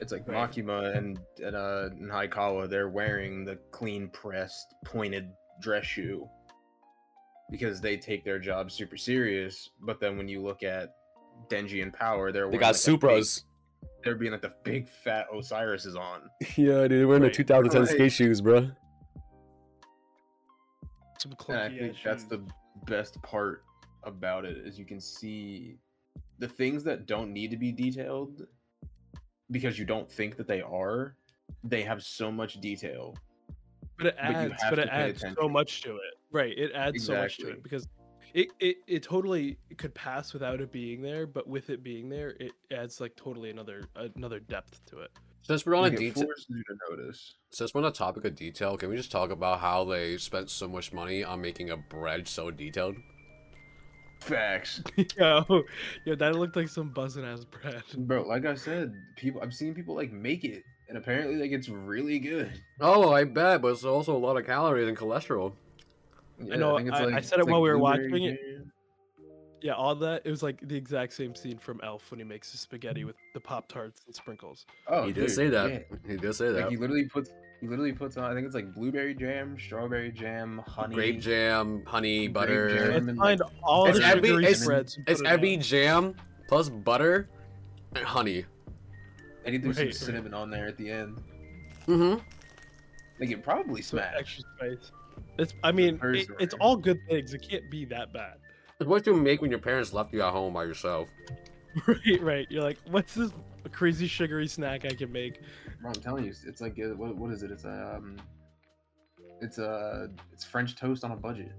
[SPEAKER 2] It's like
[SPEAKER 3] Right.
[SPEAKER 2] Makima and and uh and Hayakawa, they're wearing the clean pressed pointed dress shoe because they take their job super serious. But then when you look at Denji and Power, they're
[SPEAKER 1] They got
[SPEAKER 2] like, a big-
[SPEAKER 1] Supras.
[SPEAKER 2] They're being like the big fat Osiris is on.
[SPEAKER 1] Yeah, dude, they're wearing
[SPEAKER 3] Right.
[SPEAKER 1] the 2010
[SPEAKER 2] Right.
[SPEAKER 1] skate shoes, bro.
[SPEAKER 3] some
[SPEAKER 2] And I think
[SPEAKER 3] ass
[SPEAKER 2] that's the best part about it is you can see the things that don't need to be detailed because you don't think that they are. They have so much detail.
[SPEAKER 3] but it adds
[SPEAKER 2] have
[SPEAKER 3] but it
[SPEAKER 2] pay
[SPEAKER 3] adds so much to it right it adds so much to it because it, it it totally could pass without it being there but with it being there it adds like totally another another depth to it
[SPEAKER 1] Since we're on a detail,
[SPEAKER 2] to notice.
[SPEAKER 1] since we're on the topic of detail, can we just talk about how they spent so much money on making a bread so detailed?
[SPEAKER 2] Facts.
[SPEAKER 3] yo yo that looked like some buzzing ass bread
[SPEAKER 2] Bro, like I said, people I've seen people like make it and apparently like it's really good.
[SPEAKER 1] Oh, I bet, but it's also a lot of calories and cholesterol.
[SPEAKER 2] Yeah,
[SPEAKER 3] know,
[SPEAKER 2] think it's
[SPEAKER 3] I- I
[SPEAKER 2] like-
[SPEAKER 3] said it
[SPEAKER 2] it's
[SPEAKER 3] while we were
[SPEAKER 2] blueberry
[SPEAKER 3] watching it. yeah all that it was like the exact same scene from elf when he makes his spaghetti with the pop tarts and sprinkles
[SPEAKER 2] Oh,
[SPEAKER 1] he did
[SPEAKER 2] dude,
[SPEAKER 1] say that.
[SPEAKER 2] yeah.
[SPEAKER 1] He did say that.
[SPEAKER 2] Like he literally puts he literally puts on I think it's like blueberry jam, strawberry jam, honey,
[SPEAKER 1] Grape jam, honey,
[SPEAKER 2] Grape
[SPEAKER 1] butter.
[SPEAKER 2] jam.
[SPEAKER 3] let's
[SPEAKER 2] and,
[SPEAKER 3] find
[SPEAKER 2] like,
[SPEAKER 3] all
[SPEAKER 1] It's
[SPEAKER 3] the
[SPEAKER 1] every-
[SPEAKER 3] sugary
[SPEAKER 1] it's-
[SPEAKER 3] spreads and
[SPEAKER 1] It's
[SPEAKER 3] put
[SPEAKER 1] every jam plus butter and honey.
[SPEAKER 2] And he threw some
[SPEAKER 3] Right.
[SPEAKER 2] cinnamon on there at the end.
[SPEAKER 1] Mm-hmm.
[SPEAKER 2] Like it probably
[SPEAKER 3] So
[SPEAKER 2] smashed.
[SPEAKER 3] extra spice it's i mean it, it's all good things it can't be that bad
[SPEAKER 1] It's what you make when your parents left you at home by yourself.
[SPEAKER 3] right right you're like what's this crazy sugary snack i can make
[SPEAKER 2] Bro, I'm telling you, it's like uh, what, what is it? It's um, it's a, it's French toast on a budget.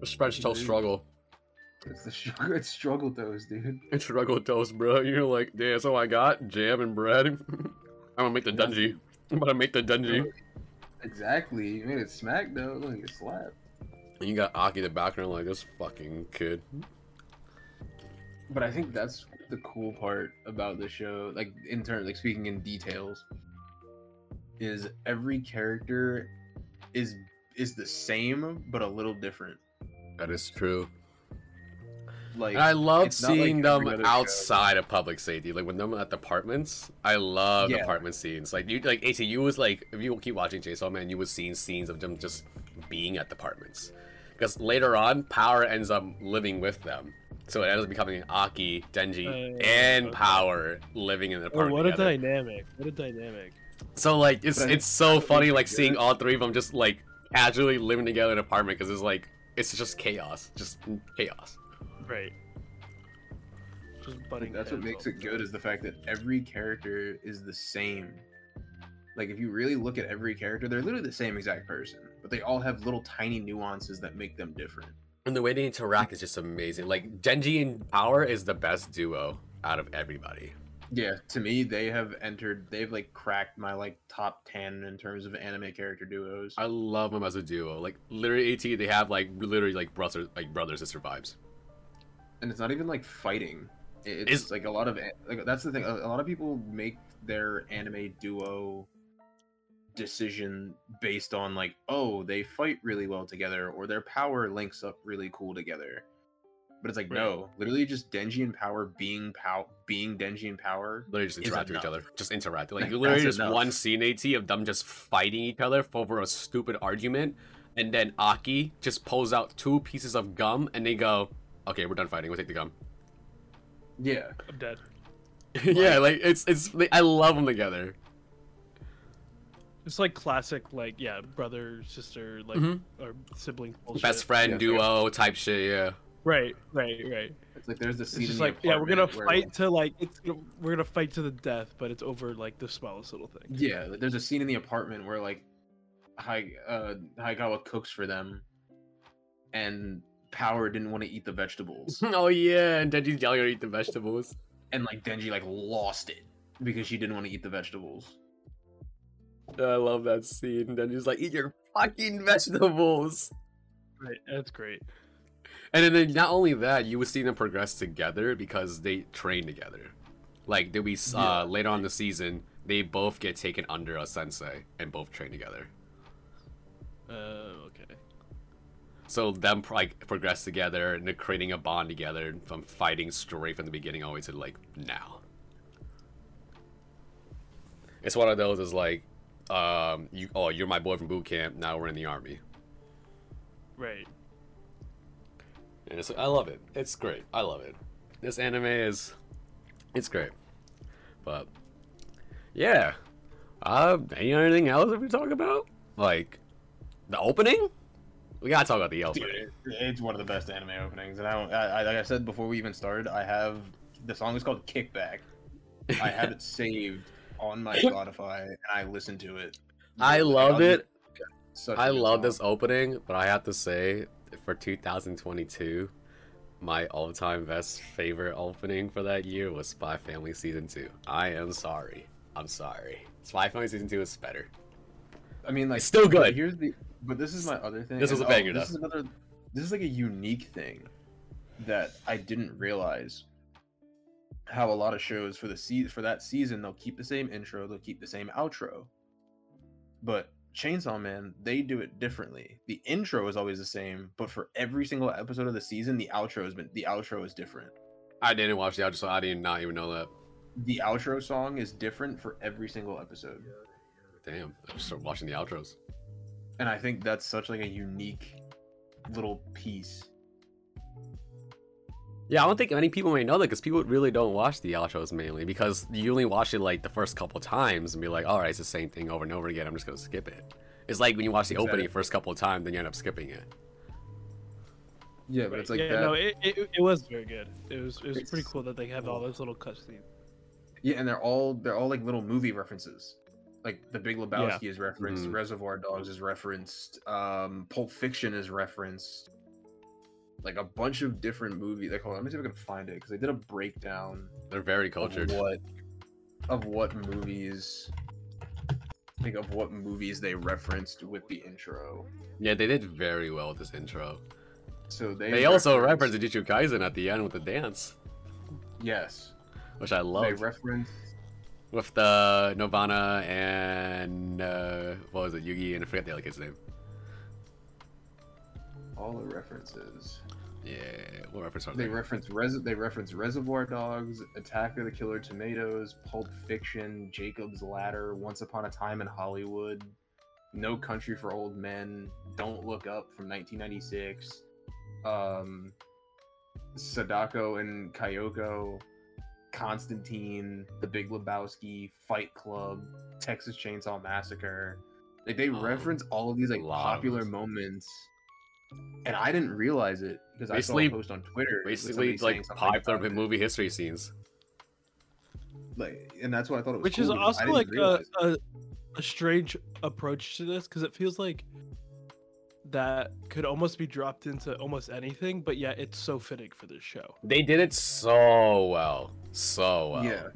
[SPEAKER 1] It's French toast
[SPEAKER 2] Dude.
[SPEAKER 1] struggle.
[SPEAKER 2] It's the sugar, it's struggle toast, dude.
[SPEAKER 1] It's struggle toast, bro. You're like, damn, that's all I got. Jam and bread. I'm gonna make the
[SPEAKER 2] That's-
[SPEAKER 1] dungy. I'm gonna make the dungy.
[SPEAKER 2] Exactly. You made it smack though. Look, it slapped.
[SPEAKER 1] And you got Aki in the background like this fucking kid.
[SPEAKER 2] But I think that's the cool part about the show, like in terms, like speaking in details, is every character is is the same but a little different.
[SPEAKER 1] That is true.
[SPEAKER 2] Like
[SPEAKER 1] And I love
[SPEAKER 2] it's not like
[SPEAKER 1] seeing them
[SPEAKER 2] every other show.
[SPEAKER 1] outside of public safety, like when them at the apartments. I love
[SPEAKER 2] Yeah.
[SPEAKER 1] apartment scenes. Like you, like AC, you was like, if you keep watching Chainsaw Man, you was seeing scenes of them just being at the apartments. Because later on, Power ends up living with them, so it ends up becoming Aki, Denji,
[SPEAKER 3] Uh,
[SPEAKER 1] and
[SPEAKER 3] okay.
[SPEAKER 1] Power living in the
[SPEAKER 3] oh,
[SPEAKER 1] apartment
[SPEAKER 3] what a
[SPEAKER 1] together.
[SPEAKER 3] dynamic what a dynamic
[SPEAKER 1] So like, it's it's so funny like seeing all three of them just like casually living together in an apartment because it's like it's just chaos, just chaos.
[SPEAKER 3] Right just butting.
[SPEAKER 2] that's what makes it good is the fact that every character is the same. Like if you really look at every character, they're literally the same exact person, but they all have little tiny nuances that make them different.
[SPEAKER 1] And the way they interact is just amazing. Like Denji and Power is the best duo out of everybody.
[SPEAKER 2] Yeah, to me, they have entered. They've like cracked my like top ten in terms of anime character duos.
[SPEAKER 1] I love them as a duo. Like literally, AT they have like literally like brothers, like brothers sister vibes.
[SPEAKER 2] And it's not even like fighting. It-
[SPEAKER 1] Is-
[SPEAKER 2] It's like a lot of like that's the thing. A, a lot of people make their anime duo decision based on like, oh, they fight really well together, or their power links up really cool together. But it's like
[SPEAKER 3] Right.
[SPEAKER 2] no, literally just Denji and Power being pow being Denji and Power.
[SPEAKER 1] Literally just interact with each other. Just interact. Like literally just
[SPEAKER 2] enough.
[SPEAKER 1] one scene AT of them just fighting each other over a stupid argument, and then Aki just pulls out two pieces of gum and they go, "Okay, we're done fighting. We'll take the gum."
[SPEAKER 2] Yeah,
[SPEAKER 3] I'm dead.
[SPEAKER 1] yeah, like it's it's. Like, I love them together.
[SPEAKER 3] It's like classic, like yeah, brother sister, like
[SPEAKER 1] Mhm.
[SPEAKER 3] or sibling bullshit.
[SPEAKER 1] Best friend
[SPEAKER 2] Yeah,
[SPEAKER 1] duo type shit. Yeah.
[SPEAKER 3] Right, right, right.
[SPEAKER 2] it's like there's the scene.
[SPEAKER 3] It's just
[SPEAKER 2] in the
[SPEAKER 3] like yeah, we're gonna
[SPEAKER 2] apartment where-
[SPEAKER 3] fight to like it's we're gonna fight to the death, but it's over like the smallest little thing.
[SPEAKER 2] Yeah, there's a scene in the apartment where like, Hai uh, Hayakawa cooks for them, and Power didn't want to eat the vegetables.
[SPEAKER 1] oh yeah, and Denji's yelling at her to eat the vegetables.
[SPEAKER 2] and like Denji like lost it because she didn't want to eat the vegetables.
[SPEAKER 1] I love that scene. Denji's like, "Eat your fucking vegetables."
[SPEAKER 3] Right, that's great.
[SPEAKER 1] And then not only that, you would see them progress together because they train together. Like they'll be uh,
[SPEAKER 2] Yeah.
[SPEAKER 1] later on in the season, they both get taken under a sensei and both train together.
[SPEAKER 3] Uh, okay.
[SPEAKER 1] So them like progress together and they're creating a bond together from fighting straight from the beginning all the way to like now. It's one of those is like, um, you oh you're my boy from boot camp. Now we're in the army,
[SPEAKER 3] Right.
[SPEAKER 1] and it's I love it. It's great. I love it. This anime is, it's great. But yeah, uh, any anything else that we talk about? Like the opening? We gotta talk about the opening.
[SPEAKER 2] Dude, it- it's one of the best anime openings, and I, don't, I, I like I said before we even started, I have the song is called Kickback. I have it saved on my Spotify, and I listen to it.
[SPEAKER 1] I
[SPEAKER 2] Like,
[SPEAKER 1] love
[SPEAKER 2] I'll
[SPEAKER 1] it.
[SPEAKER 2] just- such a
[SPEAKER 1] I love
[SPEAKER 2] song.
[SPEAKER 1] this opening, but I have to say, for 2022, my all-time best favorite opening for that year was Spy Family Season 2. I am sorry. I'm sorry. Spy Family Season 2 is better.
[SPEAKER 2] I mean, like
[SPEAKER 1] It's still good.
[SPEAKER 2] Here's the, but this is my other thing.
[SPEAKER 1] This was a oh, banger,
[SPEAKER 2] This
[SPEAKER 1] though.
[SPEAKER 2] is another. This is like a unique thing that I didn't realize. How a lot of shows for the se- for that season they'll keep the same intro, they'll keep the same outro, but Chainsaw Man they do it differently. The intro is always the same, but for every single episode of the season, the outro has been the outro is different.
[SPEAKER 1] I didn't watch the outro, so I did not even know that.
[SPEAKER 2] The outro song is different for every single episode.
[SPEAKER 1] Damn, I just started watching the outros.
[SPEAKER 2] And I think that's such like a unique little piece.
[SPEAKER 1] Yeah, I don't think many people may know that because people really don't watch the outros mainly because you only watch it like the first couple times and be like, all right, it's the same thing over and over again. I'm just gonna skip it. It's like when you watch the opening first couple of times, then you end up skipping it.
[SPEAKER 2] Yeah, but
[SPEAKER 3] Right.
[SPEAKER 2] it's like
[SPEAKER 3] yeah,
[SPEAKER 2] that.
[SPEAKER 3] no, it, it, it was very good. It was it was pretty cool that they have all those little cutscenes.
[SPEAKER 2] yeah, and they're all they're all like little movie references. Like The Big Lebowski is referenced,
[SPEAKER 1] Mhm.
[SPEAKER 2] Reservoir Dogs is referenced, um, Pulp Fiction is referenced. Like a bunch of different movies. Like, hold on, let me see if I can find it because they did a breakdown
[SPEAKER 1] They're very
[SPEAKER 2] of
[SPEAKER 1] cultured.
[SPEAKER 2] what of what movies. Think of what movies they referenced with the intro.
[SPEAKER 1] Yeah, they did very well with this intro.
[SPEAKER 2] So they
[SPEAKER 1] They also
[SPEAKER 2] referenced-
[SPEAKER 1] referenced Jujutsu Kaisen at the end with the dance,
[SPEAKER 2] yes,
[SPEAKER 1] which I love.
[SPEAKER 2] they
[SPEAKER 1] loved.
[SPEAKER 2] referenced
[SPEAKER 1] with the Nirvana and uh, what was it, Yuji, and I forget the other kid's name.
[SPEAKER 2] all the references.
[SPEAKER 1] Yeah, what reference are
[SPEAKER 2] They
[SPEAKER 1] they?
[SPEAKER 2] reference res- they reference Reservoir Dogs, Attack of the Killer Tomatoes, Pulp Fiction, Jacob's Ladder, Once Upon a Time in Hollywood, No Country for Old Men, Don't Look Up from 1996, um, Sadako and Kayako, Constantine, The Big Lebowski, Fight Club, Texas Chainsaw Massacre. Like they
[SPEAKER 1] Oh,
[SPEAKER 2] reference all of these like
[SPEAKER 1] lot of
[SPEAKER 2] popular moments and I didn't realize it because I saw
[SPEAKER 1] Basically-
[SPEAKER 2] a post on Twitter.
[SPEAKER 1] Basically,
[SPEAKER 2] somebody saying
[SPEAKER 1] like
[SPEAKER 2] something
[SPEAKER 1] popular
[SPEAKER 2] it.
[SPEAKER 1] movie history scenes.
[SPEAKER 2] like, and that's why I thought it was.
[SPEAKER 3] which
[SPEAKER 2] cool
[SPEAKER 3] is also like a, a a strange approach to this because it feels like that could almost be dropped into almost anything, but yet it's so fitting for this show.
[SPEAKER 1] They did it so well, so well.
[SPEAKER 2] yeah.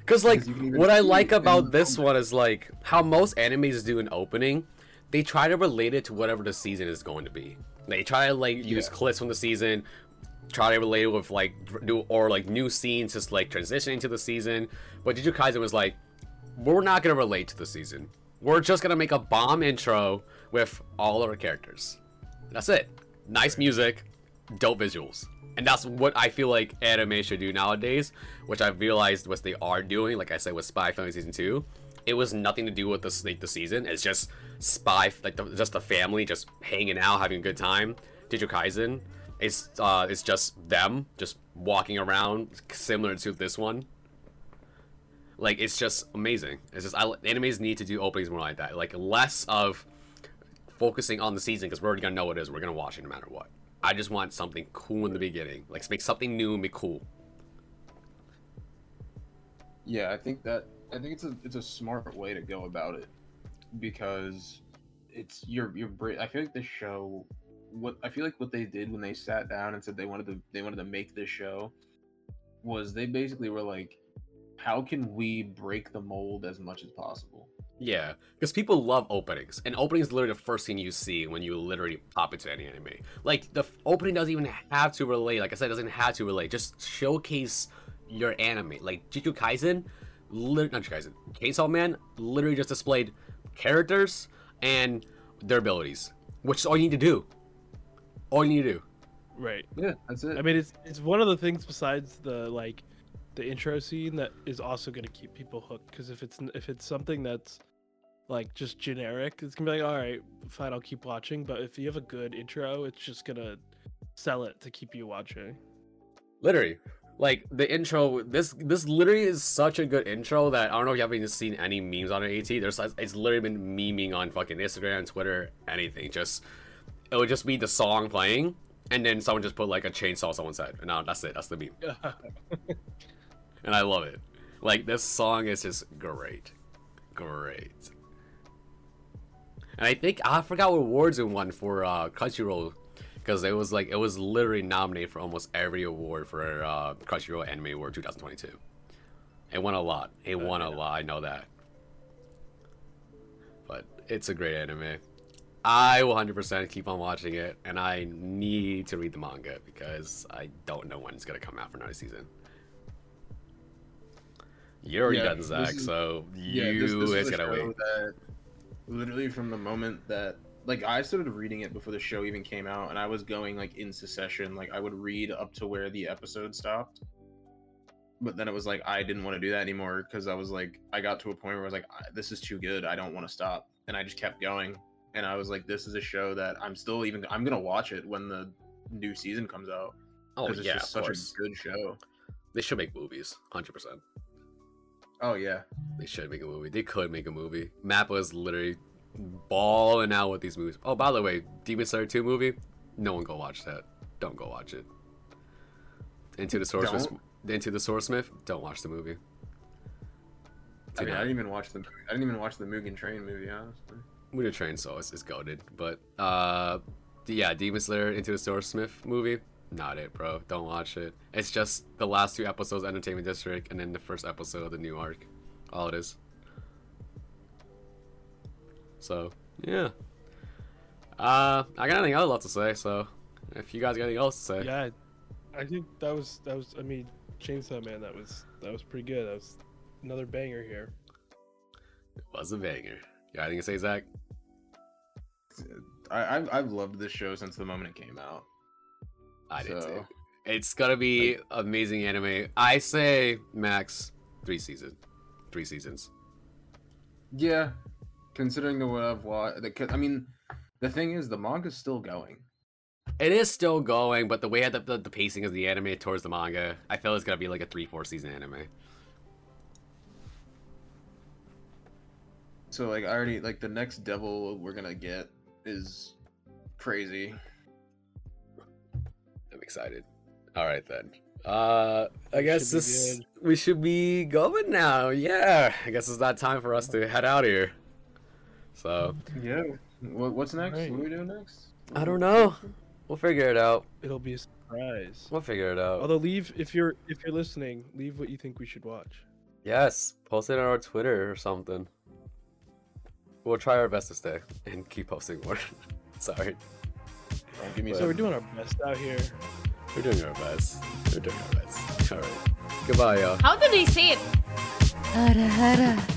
[SPEAKER 1] Because like,
[SPEAKER 2] Because you can even
[SPEAKER 1] what I like about this one is like how most animes do an opening. They try to relate it to whatever the season is going to be. They try to like use
[SPEAKER 2] Yeah.
[SPEAKER 1] clips from the season, try to relate it with like new or like new scenes, just like transitioning to the season. But Jujutsu Kaisen was like, we're not gonna relate to the season. We're just gonna make a bomb intro with all of our characters. That's it. Nice music, dope visuals. And that's what I feel like anime should do nowadays, which I've realized what they are doing. Like I said with Spy Family Season 2, it was nothing to do with the, like, the season. It's just Spy, like the, just the family just hanging out, having a good time. Jujutsu Kaisen, it's, uh, it's just them just walking around, similar to this one. Like, it's just amazing. It's just, I, animes need to do openings more like that. Like, less of focusing on the season because we're already gonna know what it is. We're gonna watch it no matter what. I just want something cool in the beginning. Like make something new and be cool.
[SPEAKER 2] Yeah, I think that I think it's a it's a smart way to go about it because it's your your. I feel like the show, what I feel like what they did when they sat down and said they wanted to they wanted to make this show was they basically were like, how can we break the mold as much as possible?
[SPEAKER 1] Yeah, because people love openings, and opening is literally the first thing you see when you literally pop into any anime. Like the f- opening doesn't even have to relate. Like I said, it doesn't have to relate. Just showcase your anime. Like Jujutsu Kaisen, lit- not Jujutsu Kaisen, Chainsaw Man literally just displayed characters and their abilities, which is all you need to do. All you need to do.
[SPEAKER 3] Right.
[SPEAKER 2] Yeah, that's it.
[SPEAKER 3] I mean, it's it's one of the things besides the like the intro scene that is also going to keep people hooked. Because if it's if it's something that's like just generic, it's gonna be like, all right, fine, I'll keep watching. But if you have a good intro, it's just gonna sell it to keep you watching.
[SPEAKER 1] Literally. Like the intro, this this literally is such a good intro that I don't know if you haven't even seen any memes on it. At there's it's literally been memeing on fucking Instagram, Twitter, anything. Just it would just be the song playing, and then someone just put like a chainsaw on someone's head, and now that's it. That's the meme, and I love it. Like this song is just great, great. And I think I forgot what awards it won for uh, Crunchyroll because it was like it was literally nominated for almost every award for uh, Crunchyroll Anime Award 2022. It won a lot. It won a lot. I know that. But it's a great anime. I will 100% keep on watching it, and I need to read the manga because I don't know when it's gonna come out for another season. You're already
[SPEAKER 2] Yeah,
[SPEAKER 1] done, Zach,
[SPEAKER 2] is-
[SPEAKER 1] so you
[SPEAKER 2] yeah, this, this
[SPEAKER 1] is gonna wait.
[SPEAKER 2] that literally from the moment that like I started reading it before the show even came out, and I was going like in succession. Like I would read up to where the episode stopped, but then it was like I didn't want to do that anymore because I was like I got to a point where I was like this is too good. I don't want to stop, and I just kept going. And I was like, this is a show that I'm still even I'm gonna watch it when the new season comes out
[SPEAKER 1] Oh
[SPEAKER 2] because it's
[SPEAKER 1] yeah,
[SPEAKER 2] just such
[SPEAKER 1] course.
[SPEAKER 2] a good show.
[SPEAKER 1] They should make movies, 100%.
[SPEAKER 2] Oh yeah,
[SPEAKER 1] They should make a movie. They could make a movie. Mappa is literally balling out with these movies. Oh, by the way, Demon Slayer 2 movie, no one go watch that. Don't go watch it. Into the Source Into the Swordsmith, don't watch the movie.
[SPEAKER 2] I mean I didn't even watch the I didn't even watch the Mugen Train movie honestly.
[SPEAKER 1] Mugen Train so it's, it's goaded. But uh yeah, Demon Slayer Into the Swordsmith movie, not it, bro. Don't watch it. It's just the last two episodes of Entertainment District and then the first episode of the new arc. All it is. So, yeah. Uh I got nothing else left to say, so if you guys got anything else to say.
[SPEAKER 3] Yeah, I think that was that was. I mean, Chainsaw Man. That was that was pretty good. That was another banger here.
[SPEAKER 1] It was a banger. You got anything to say, Zach?
[SPEAKER 2] I, I've, I've loved this show since the moment it came out.
[SPEAKER 1] I did
[SPEAKER 2] So-
[SPEAKER 1] too. It's gonna be amazing anime. I say max three seasons. Three seasons.
[SPEAKER 2] Yeah, considering the what I've watched, the, I mean, the thing is, the manga's still going.
[SPEAKER 1] It is still going, but the way that the, the pacing of the anime towards the manga, I feel it's gonna be like a three, four season anime.
[SPEAKER 2] So like, I already like the next devil we're gonna get is crazy.
[SPEAKER 1] I'm excited. All right then. Uh, I guess
[SPEAKER 3] should
[SPEAKER 1] this
[SPEAKER 3] good.
[SPEAKER 1] we should be going now. Yeah, I guess it's that time for us to head out here. So
[SPEAKER 2] Yeah. What, what's next?
[SPEAKER 3] Alright.
[SPEAKER 2] What are we doing next?
[SPEAKER 1] I don't know. We'll figure it out.
[SPEAKER 3] It'll be a surprise.
[SPEAKER 1] We'll figure it out.
[SPEAKER 3] Although leave if you're if you're listening, leave what you think we should watch.
[SPEAKER 1] Yes, post it on our Twitter or something. We'll try our best to stay and keep posting more. Sorry,
[SPEAKER 2] Give me
[SPEAKER 3] So
[SPEAKER 2] some.
[SPEAKER 3] we're doing our best out here.
[SPEAKER 1] we're doing our best. We're doing our best. All right. Goodbye, y'all.
[SPEAKER 4] How did they say it?
[SPEAKER 5] Hara hara.